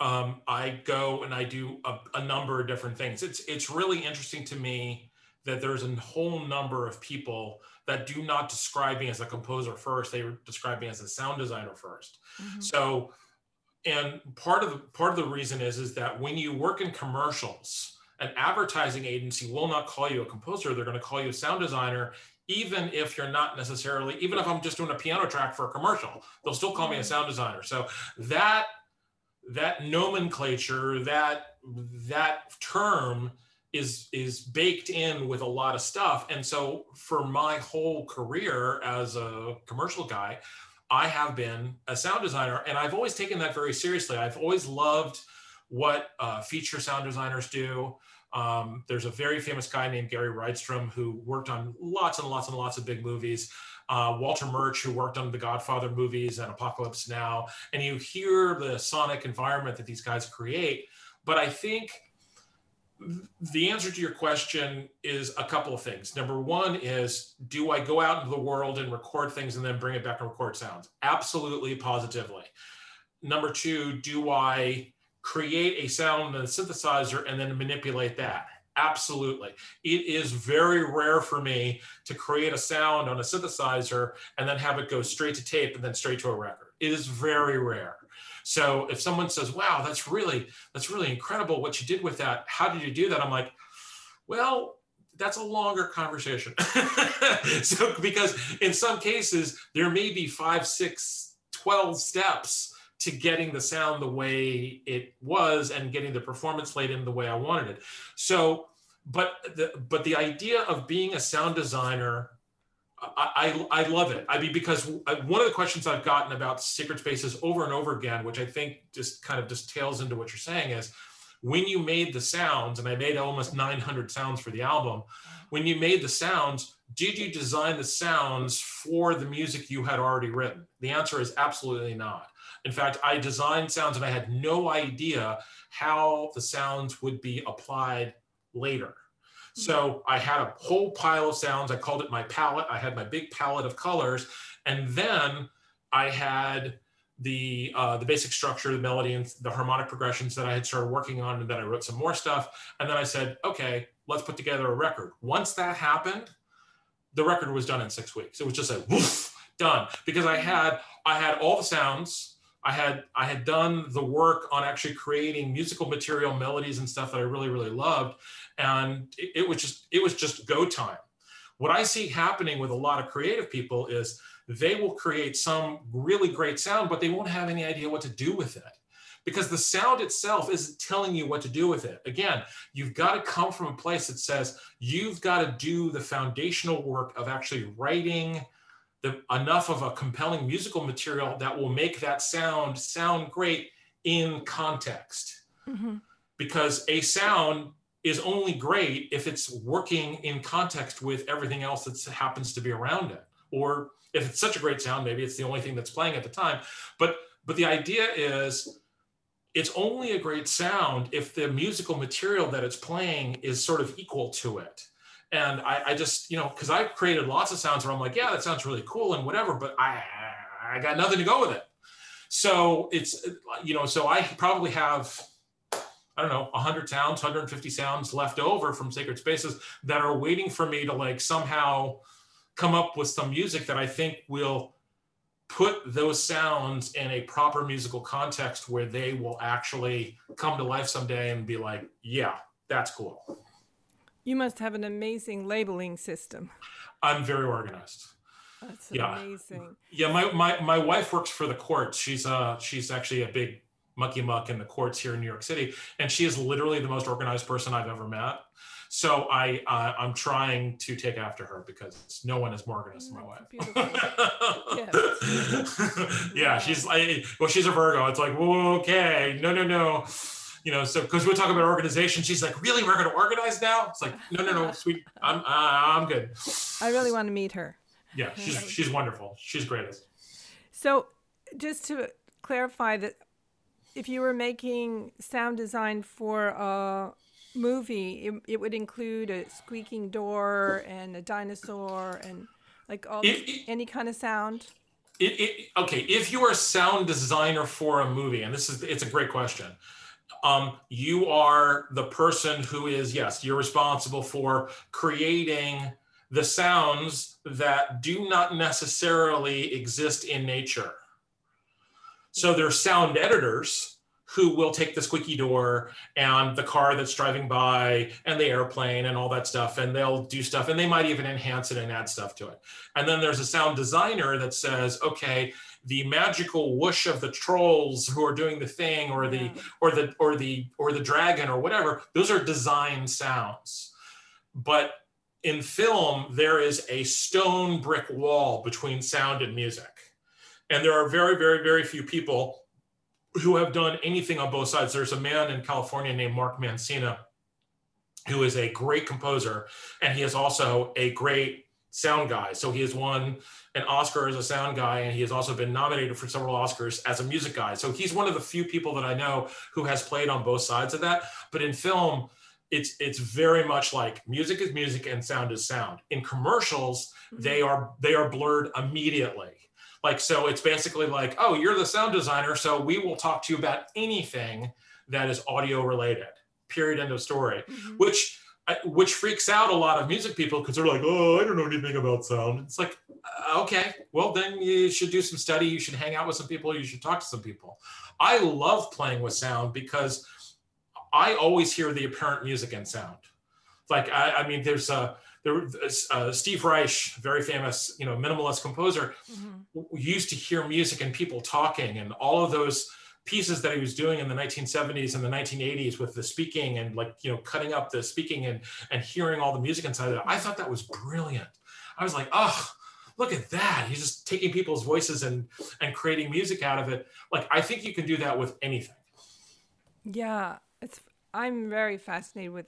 um, I go and I do a, a number of different things. It's it's really interesting to me that there's a whole number of people that do not describe me as a composer first. They describe me as a sound designer 1st So, and part of the part of the reason is is that when you work in commercials, an advertising agency will not call you a composer. They're going to call you a sound designer, even if you're not necessarily. Even if I'm just doing a piano track for a commercial, they'll still call me a sound designer. So that that nomenclature, that that term is is baked in with a lot of stuff. And so for my whole career as a commercial guy i have been a sound designer and i've always taken that very seriously. I've always loved what uh, feature sound designers do. Um, there's a very famous guy named gary rydstrom who worked on lots and lots and lots of big movies uh, walter murch who worked on the godfather movies and apocalypse now and you hear the sonic environment that these guys create but i think the answer to your question is a couple of things. Number one is do I go out into the world and record things and then bring it back and record sounds? Absolutely, positively. Number two, do I create a sound in a synthesizer and then manipulate that? Absolutely. It is very rare for me to create a sound on a synthesizer and then have it go straight to tape and then straight to a record. It is very rare. So if someone says, "Wow, that's really that's really incredible what you did with that. How did you do that?" I'm like, "Well, that's a longer conversation." so because in some cases there may be 5, 6, 12 steps to getting the sound the way it was and getting the performance laid in the way I wanted it. So, but the but the idea of being a sound designer I, I, I love it. I mean, because one of the questions I've gotten about Sacred Spaces over and over again, which I think just kind of just tails into what you're saying, is when you made the sounds, and I made almost 900 sounds for the album. When you made the sounds, did you design the sounds for the music you had already written? The answer is absolutely not. In fact, I designed sounds and I had no idea how the sounds would be applied later. So I had a whole pile of sounds. I called it my palette. I had my big palette of colors, and then I had the uh, the basic structure, the melody, and the harmonic progressions that I had started working on, and then I wrote some more stuff. And then I said, okay, let's put together a record. Once that happened, the record was done in six weeks. It was just like woof, done because I had I had all the sounds. I had I had done the work on actually creating musical material, melodies, and stuff that I really really loved, and it, it was just it was just go time. What I see happening with a lot of creative people is they will create some really great sound, but they won't have any idea what to do with it because the sound itself isn't telling you what to do with it. Again, you've got to come from a place that says you've got to do the foundational work of actually writing the, enough of a compelling musical material that will make that sound sound great in context. Mm-hmm. Because a sound is only great if it's working in context with everything else that happens to be around it. Or if it's such a great sound, maybe it's the only thing that's playing at the time. But but the idea is it's only a great sound if the musical material that it's playing is sort of equal to it. And I, I just, you know, because I've created lots of sounds where I'm like, yeah, that sounds really cool and whatever, but I, I got nothing to go with it. So it's, you know, so I probably have, I don't know, 100 sounds, 150 sounds left over from Sacred Spaces that are waiting for me to like somehow come up with some music that I think will put those sounds in a proper musical context where they will actually come to life someday and be like, yeah, that's cool. You must have an amazing labeling system. I'm very organized. That's Yeah. amazing. Yeah, my, my my wife works for the courts. She's uh she's actually a big mucky muck in the courts here in New York City, and she is literally the most organized person I've ever met. So I uh, I'm trying to take after her because no one is more organized than my wife. yeah, she's like, well, she's a Virgo. It's like, whoa, okay, no, no, no. You know, so because we're talking about organization, she's like, really, we're going to organize now? It's like, no, no, no, sweet, I'm, uh, I'm good. I really want to meet her. Yeah, she's she's wonderful. She's great. So, just to clarify that, if you were making sound design for a movie, it, it would include a squeaking door and a dinosaur and like all this- any kind of sound. It, it, okay, if you are a sound designer for a movie, and this is it's a great question. Um, you are the person who is yes, you're responsible for creating the sounds that do not necessarily exist in nature. So there's sound editors who will take the squeaky door and the car that's driving by and the airplane and all that stuff, and they'll do stuff, and they might even enhance it and add stuff to it. And then there's a sound designer that says, okay, the magical whoosh of the trolls who are doing the thing, or the or the or the or the dragon or whatever, those are design sounds. But in film, there is a stone brick wall between sound and music. And there are very, very, very few people who have done anything on both sides. There's a man in California named Mark Mancina who is a great composer and he is also a great sound guy. So he has won an Oscar as a sound guy and he has also been nominated for several Oscars as a music guy. So he's one of the few people that I know who has played on both sides of that. But in film, it's it's very much like music is music and sound is sound. In commercials, they are they are blurred immediately. Like so it's basically like, "Oh, you're the sound designer, so we will talk to you about anything that is audio related." Period end of story Mhm. which I- which freaks out a lot of music people because they're like, oh, I don't know anything about sound. It's like, uh, okay, well then you should do some study. You should hang out with some people. You should talk to some people. I love playing with sound because I always hear the apparent music and sound. Like I, I mean, there's a there uh, Steve Reich, very famous, you know, minimalist composer, Mhm. used to hear music and people talking and all of those pieces that he was doing in the 1970s and the 1980s with the speaking and like you know cutting up the speaking and and hearing all the music inside of it i thought that was brilliant i was like oh look at that he's just taking people's voices and and creating music out of it like i think you can do that with anything Yeah, it's. I'm very fascinated with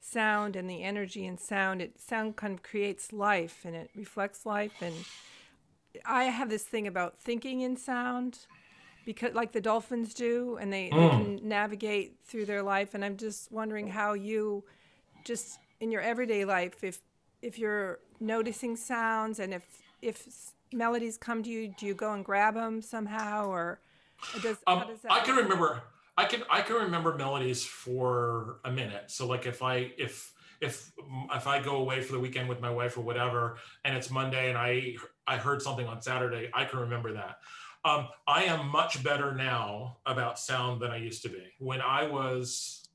sound and the energy in sound. It sound kind of creates life and it reflects life. And I have this thing about thinking in sound, because like the dolphins do, and they, they Mm. can navigate through their life. And I'm just wondering how you, just in your everyday life, if if you're noticing sounds and if if melodies come to you, do you go and grab them somehow, or does how Um, does that? I can work? remember. I can I can remember melodies for a minute. So like if I if if if I go away for the weekend with my wife or whatever, and it's Monday and I I heard something on Saturday, I can remember that. Um, I am much better now about sound than I used to be. When I was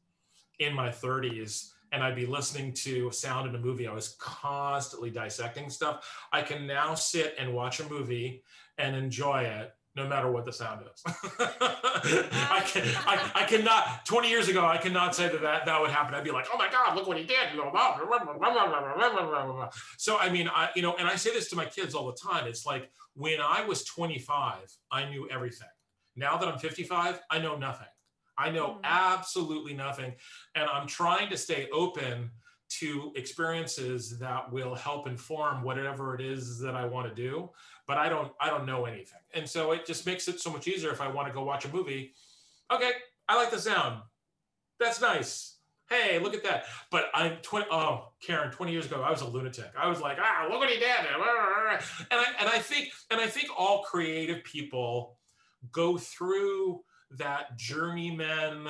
in my 30s and I'd be listening to sound in a movie, I was constantly dissecting stuff. I can now sit and watch a movie and enjoy it no matter what the sound is. I can I, I cannot 20 years ago I cannot say that, that that would happen. I'd be like, oh my God, look what he did. So I mean, I you know, and I say this to my kids all the time. It's like when I was 25, I knew everything. Now that I'm 55, I know nothing. I know Mm. absolutely nothing. And I'm trying to stay open to experiences that will help inform whatever it is that I want to do. But I don't I don't know anything. And so it just makes it so much easier if I want to go watch a movie. Okay, I like the sound. That's nice. Hey, look at that. But I'm 20 oh, Karen, 20 years ago, I was a lunatic. I was like, ah, look what he did. And I and I think and I think all creative people go through that journeyman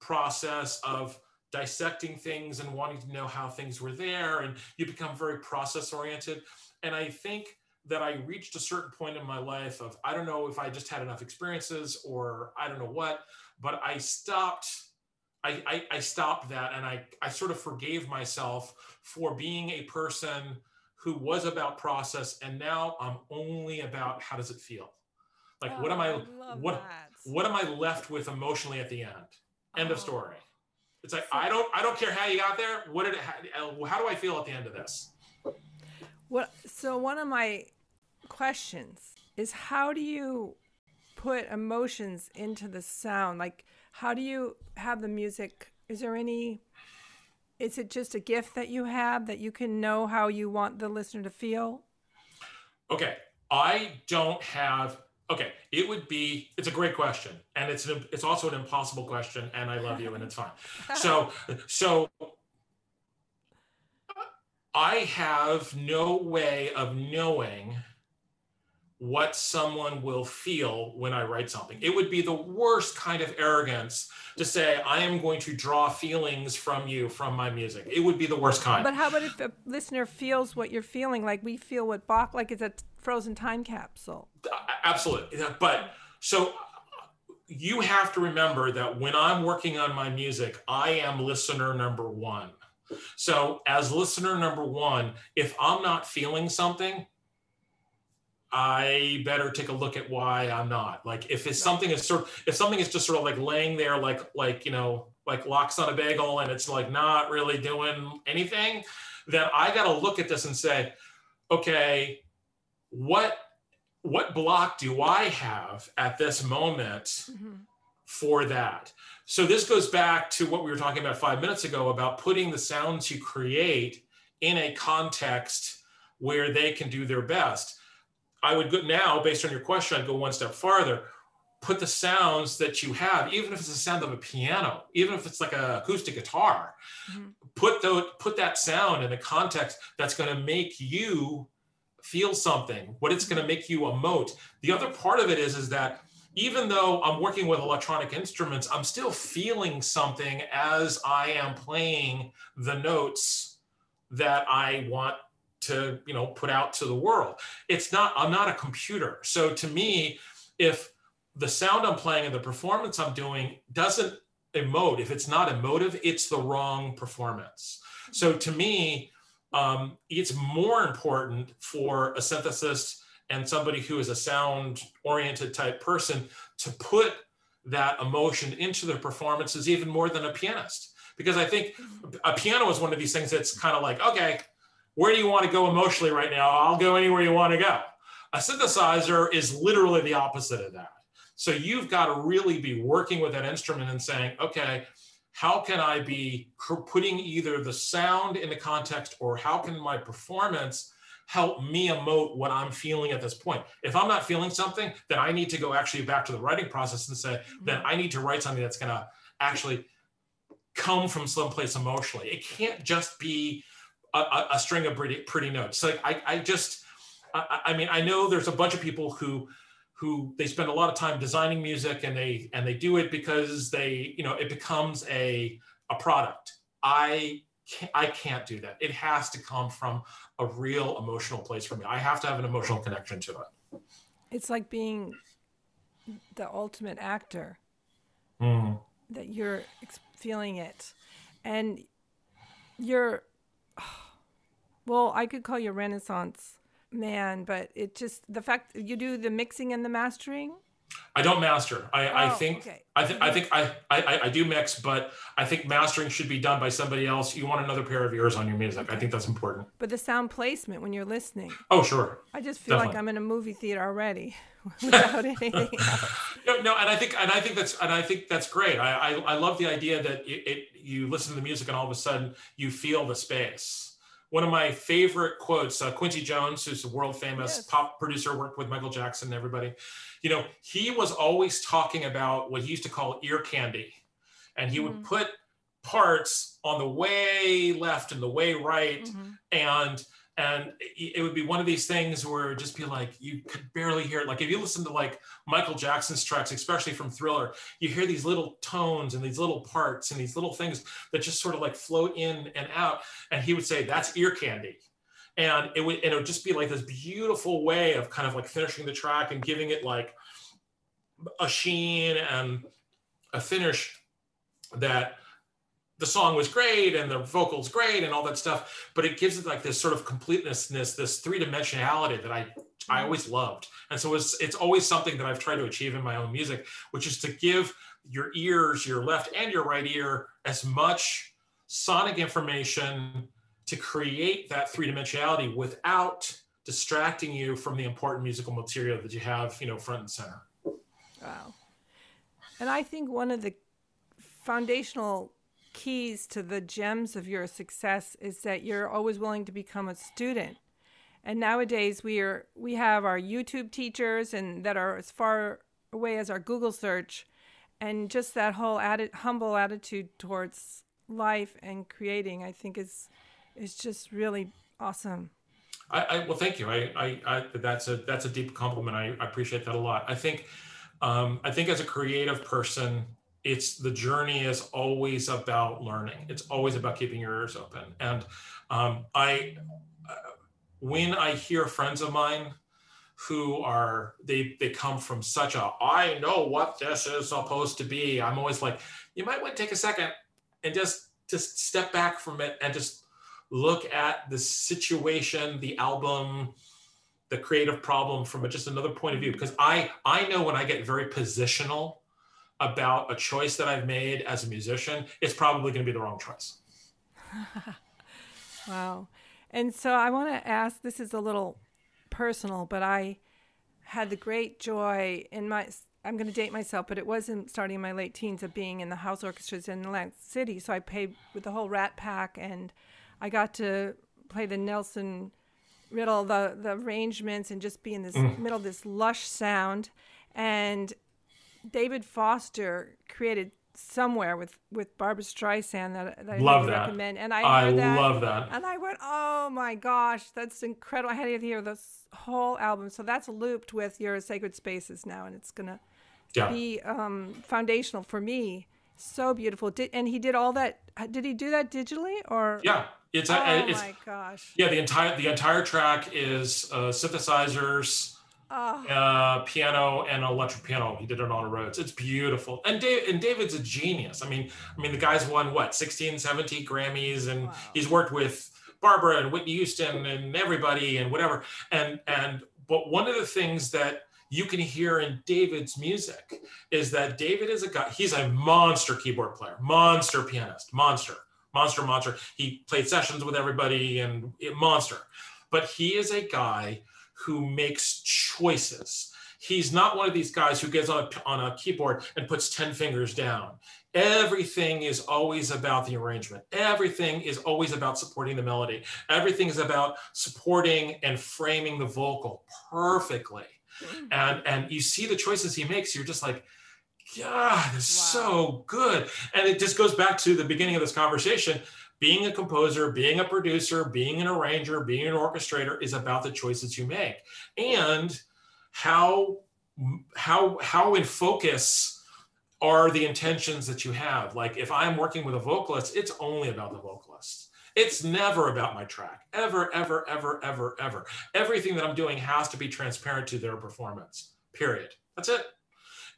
process of dissecting things and wanting to know how things were there and you become very process oriented and i think that i reached a certain point in my life of i don't know if i just had enough experiences or i don't know what but i stopped i i, I stopped that and i i sort of forgave myself for being a person who was about process and now i'm only about how does it feel like what am Oh, i what that. what am I left with emotionally at the end? End of Oh. story. It's like I don't I don't care how you got there. What did it, how, uh, how do I feel at the end of this? What so one of my questions is how do you put emotions into the sound? Like how do you have the music is there any is it just a gift that you have that you can know how you want the listener to feel? Okay. I don't have okay it would be it's a great question and it's an it's also an impossible question and i love you and it's fine so so i have no way of knowing what someone will feel when I write something. It would be the worst kind of arrogance to say, I am going to draw feelings from you from my music. It would be the worst kind. But how about if a listener feels what you're feeling, like we feel what Bach, like it's a frozen time capsule? Absolutely. But so you have to remember that when I'm working on my music, I am listener number one. So, as listener number one, if I'm not feeling something, I better take a look at why I'm not. Like if it's something is sort of, if something is just sort of like laying there like like you know like lox on a bagel and it's like not really doing anything, then I got to look at this and say, okay, what what block do I have at this moment mm-hmm. for that? So this goes back to what we were talking about five minutes ago about putting the sounds you create in a context where they can do their best I would go now, based on your question, I'd go one step farther. Put the sounds that you have, even if it's the sound of a piano, even if it's like an acoustic guitar, mm-hmm. put those, put that sound in a context that's going to make you feel something. What it's going to make you emote. The other part of it is, is that even though I'm working with electronic instruments, I'm still feeling something as I am playing the notes that I want to you know put out to the world it's not i'm not a computer so to me if the sound i'm playing and the performance i'm doing doesn't emote if it's not emotive it's the wrong performance so to me um, it's more important for a synthesist and somebody who is a sound oriented type person to put that emotion into their performances even more than a pianist because i think a piano is one of these things that's kind of like okay where do you want to go emotionally right now? I'll go anywhere you want to go. A synthesizer is literally the opposite of that. So you've got to really be working with that instrument and saying, okay, how can I be putting either the sound in the context or how can my performance help me emote what I'm feeling at this point? If I'm not feeling something, then I need to go actually back to the writing process and say, mm-hmm. then I need to write something that's going to actually come from someplace emotionally. It can't just be a, a string of pretty, pretty notes. So I, I just, I, I mean, I know there's a bunch of people who who they spend a lot of time designing music and they and they do it because they you know it becomes a a product. I can't, i can't do that. It has to come from a real emotional place for me. I have to have an emotional connection to it. It's like being the ultimate actor mm. that you're feeling it. And you're well, I could call you Renaissance man, but it just the fact you do the mixing and the mastering. I don't master. I, oh, I think okay. I, th- I think I, I I do mix, but I think mastering should be done by somebody else. You want another pair of ears on your music. Okay. I think that's important. But the sound placement when you're listening. Oh sure. I just feel Definitely. like I'm in a movie theater already without anything else. No, no, and I think and I think that's and I think that's great. I I, I love the idea that it, it you listen to the music and all of a sudden you feel the space one of my favorite quotes, uh, Quincy Jones, who's a world famous yes. pop producer, worked with Michael Jackson and everybody. You know, he was always talking about what he used to call ear candy. And he mm-hmm. would put parts on the way left and the way right. Mm-hmm. And and it would be one of these things where just be like you could barely hear it. Like if you listen to like michael jackson's tracks especially from thriller you hear these little tones and these little parts and these little things that just sort of like float in and out. And he would say that's ear candy. And it would and it would just be like this beautiful way of kind of like finishing the track and giving it like a sheen and a finish that the song was great and the vocals great and all that stuff, but it gives it like this sort of completeness, this three dimensionality that I I mm-hmm. always loved. And so it's it's always something that I've tried to achieve in my own music, which is to give your ears, your left and your right ear, as much sonic information to create that three dimensionality without distracting you from the important musical material that you have, you know, front and center. Wow. And I think one of the foundational keys to the gems of your success is that you're always willing to become a student. And nowadays we are we have our YouTube teachers and that are as far away as our Google search and just that whole humble attitude towards life and creating I think is is just really awesome. I, I well thank you. I, I, I that's a that's a deep compliment. I, I appreciate that a lot. I think um, I think as a creative person, it's the journey is always about learning. It's always about keeping your ears open. And um, I, uh, when I hear friends of mine who are they they come from such a I know what this is supposed to be. I'm always like, you might want to take a second and just just step back from it and just look at the situation, the album, the creative problem from just another point of view. Because I I know when I get very positional about a choice that I've made as a musician, it's probably going to be the wrong choice. wow. And so I want to ask this is a little personal, but I had the great joy in my I'm going to date myself, but it wasn't starting in my late teens of being in the house orchestras in Atlantic City. So I played with the whole Rat Pack, and I got to play the Nelson Riddle, the the arrangements, and just be in this mm. middle of this lush sound. And David Foster created somewhere with with Barbra Streisand that, that love I that. recommend. And I, I that, love that. And I went, oh my gosh, that's incredible! I had to hear this whole album. So that's looped with your Sacred Spaces now, and it's gonna yeah. be um, foundational for me. So beautiful. Did and he did all that? Did he do that digitally or? Yeah, it's oh it's, my gosh. Yeah, the entire the entire track is uh, synthesizers Oh. Uh, piano and electric piano. He did it on the Rhodes. It's beautiful. And Dave and David's a genius. I mean, I mean the guy's won what 16, 17 Grammys, and wow. he's worked with Barbra and Whitney Houston and everybody and whatever. And and but one of the things that you can hear in David's music is that David is a guy. He's a monster keyboard player, monster pianist, monster, monster, monster. He played sessions with everybody and monster. But he is a guy who makes choices. He's not one of these guys who gets on a, on a keyboard and puts 10 fingers down. Everything is always about the arrangement. Everything is always about supporting the melody. Everything is about supporting and framing the vocal perfectly. Mm. And, and you see the choices he makes, you're just like, God, it's wow. so good. And it just goes back to the beginning of this conversation being a composer, being a producer, being an arranger, being an orchestrator is about the choices you make and how how how in focus are the intentions that you have. Like if I'm working with a vocalist, it's only about the vocalist. It's never about my track. Ever, ever, ever, ever, ever. Everything that I'm doing has to be transparent to their performance. Period. That's it.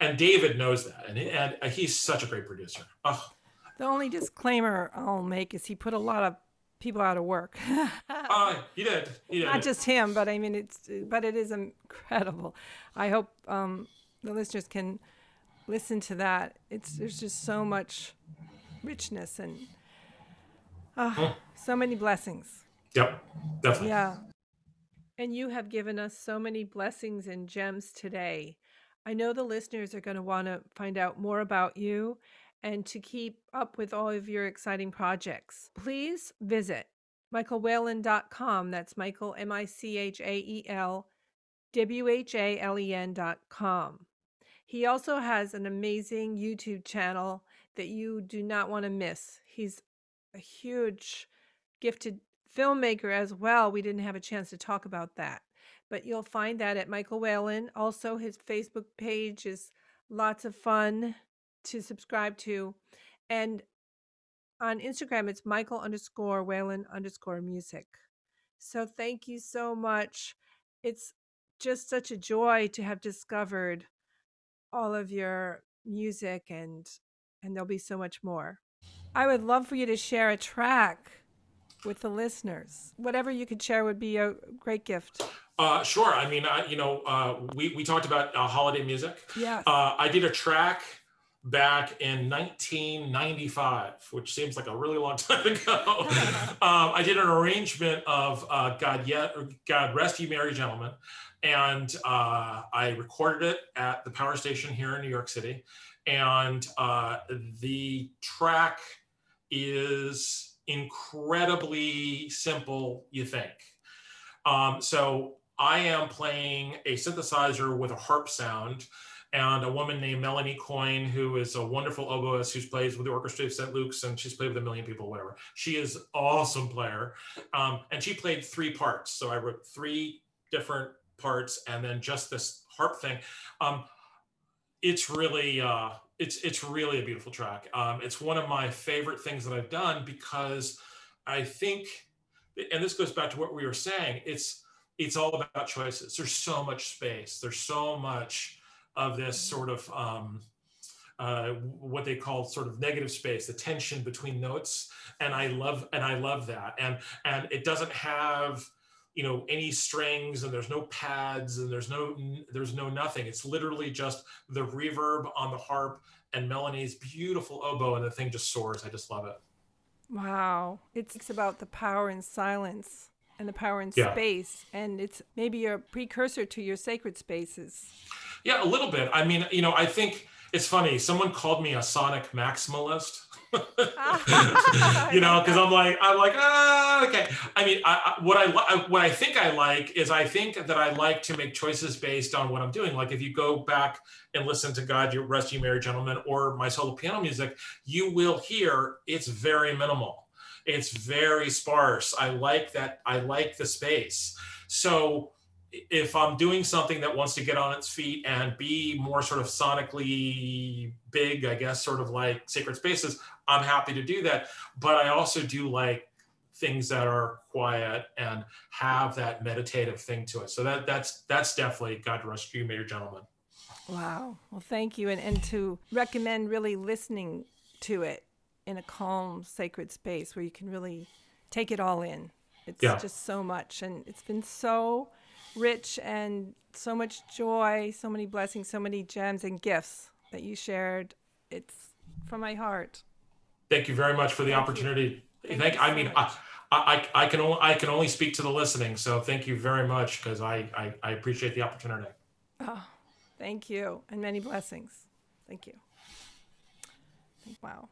And David knows that, and, and he's such a great producer. Oh. The only disclaimer I'll make is he put a lot of people out of work. uh, he did. He did. Not just him, but I mean it's but it is incredible. I hope um, the listeners can listen to that. It's there's just so much richness and uh, so many blessings. Yep, definitely. Yeah. And you have given us so many blessings and gems today. I know the listeners are going to want to find out more about you and to keep up with all of your exciting projects, please visit michaelwhalen.com. That's Michael, M I C H A E L W H A L E N.com. He also has an amazing YouTube channel that you do not want to miss. He's a huge, gifted filmmaker as well. We didn't have a chance to talk about that, but you'll find that at Michael Whalen. Also, his Facebook page is lots of fun to subscribe to. And on Instagram, it's Michael underscore Whalen underscore music. So thank you so much. It's just such a joy to have discovered all of your music and and there'll be so much more. I would love for you to share a track with the listeners. Whatever you could share would be a great gift. Uh, sure. I mean, I, you know, uh, we, we talked about uh, holiday music. Yes. Uh, I did a track back in 1995, which seems like a really long time ago. um, I did an arrangement of uh, God Yet, God Rest You Merry Gentlemen, and uh, I recorded it at the power station here in New York City. And uh, the track is incredibly simple, you think. Um, so I am playing a synthesizer with a harp sound and a woman named Melanie Coyne, who is a wonderful oboist who plays with the Orchestra of St. Luke's, and she's played with a million people, whatever. She is awesome player, um, and she played three parts. So I wrote three different parts, and then just this harp thing. Um, it's really, uh, it's it's really a beautiful track. Um, it's one of my favorite things that I've done because I think, and this goes back to what we were saying. It's it's all about choices. There's so much space. There's so much of this sort of um, uh, what they call sort of negative space, the tension between notes, and I love and I love that. And and it doesn't have you know any strings and there's no pads and there's no there's no nothing. It's literally just the reverb on the harp and melanie's beautiful oboe and the thing just soars. I just love it. Wow. It's about the power in silence and the power in Yeah. space. And it's maybe a precursor to your sacred spaces Yeah, a little bit. I mean, you know, I think it's funny. Someone called me a sonic maximalist. you know, because I'm like, I'm like, ah, okay. I mean, I, I, what I li- what I think I like is I think that I like to make choices based on what I'm doing. Like if you go back and listen to God, You Rest You Merry Gentlemen, or my solo piano music, you will hear it's very minimal. It's very sparse. I like that. I like the space. So if I'm doing something that wants to get on its feet and be more sort of sonically big, I guess, sort of like Sacred Spaces, I'm happy to do that. But I also do like things that are quiet and have that meditative thing to it. So that that's that's definitely God Rest You, Major Gentleman. wow well thank you and, and to recommend really listening to it in a calm sacred space where you can really take it all in it's Yeah. just so much and it's been so rich and so much joy so many blessings so many gems and gifts that you shared it's from my heart Thank you very much for the Thank you. opportunity. Thank Thank, you I mean. I, I, I can only I can only speak to the listening. So thank you very much because I, I I appreciate the opportunity. oh thank you and many blessings thank you wow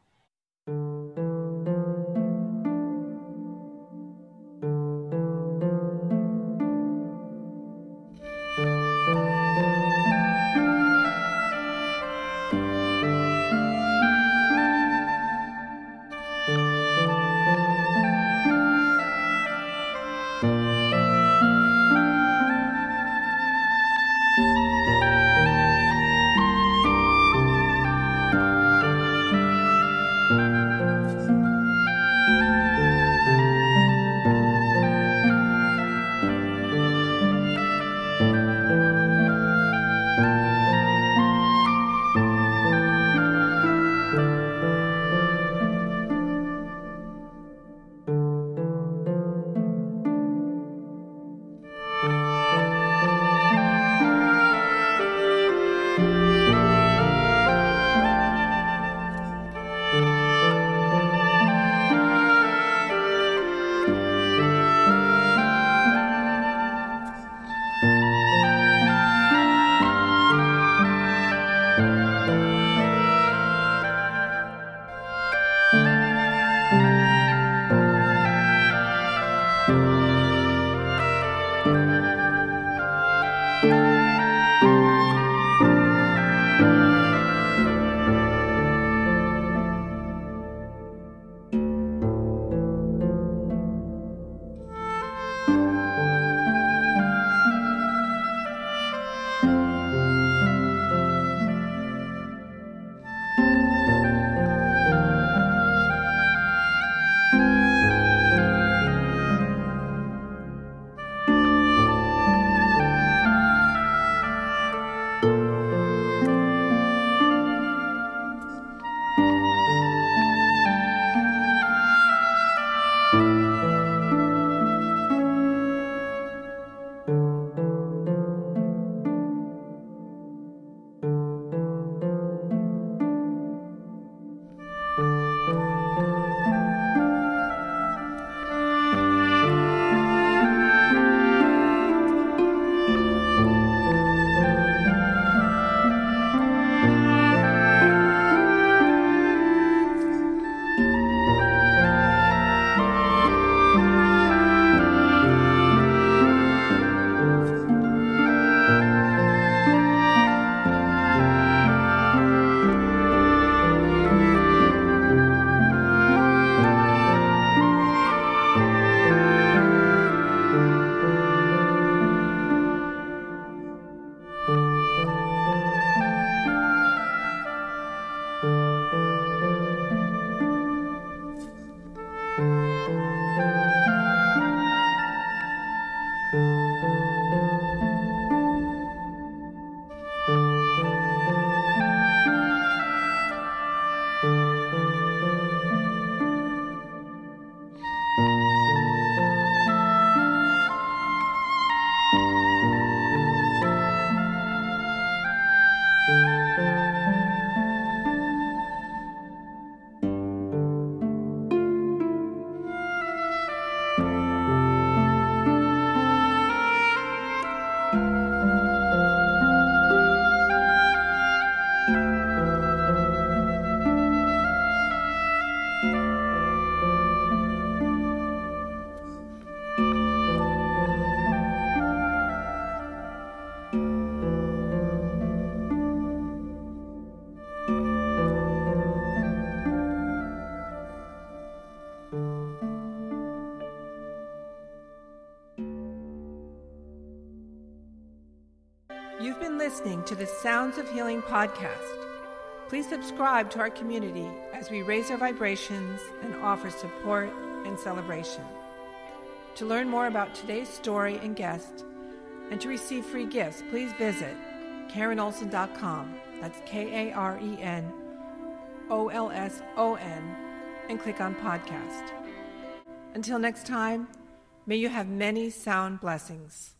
listening to the Sounds of Healing podcast. Please subscribe to our community as we raise our vibrations and offer support and celebration. To learn more about today's story and guest, and to receive free gifts, please visit KarenOlson.com. That's K A R E N O L S O N, and click on podcast. Until next time, may you have many sound blessings.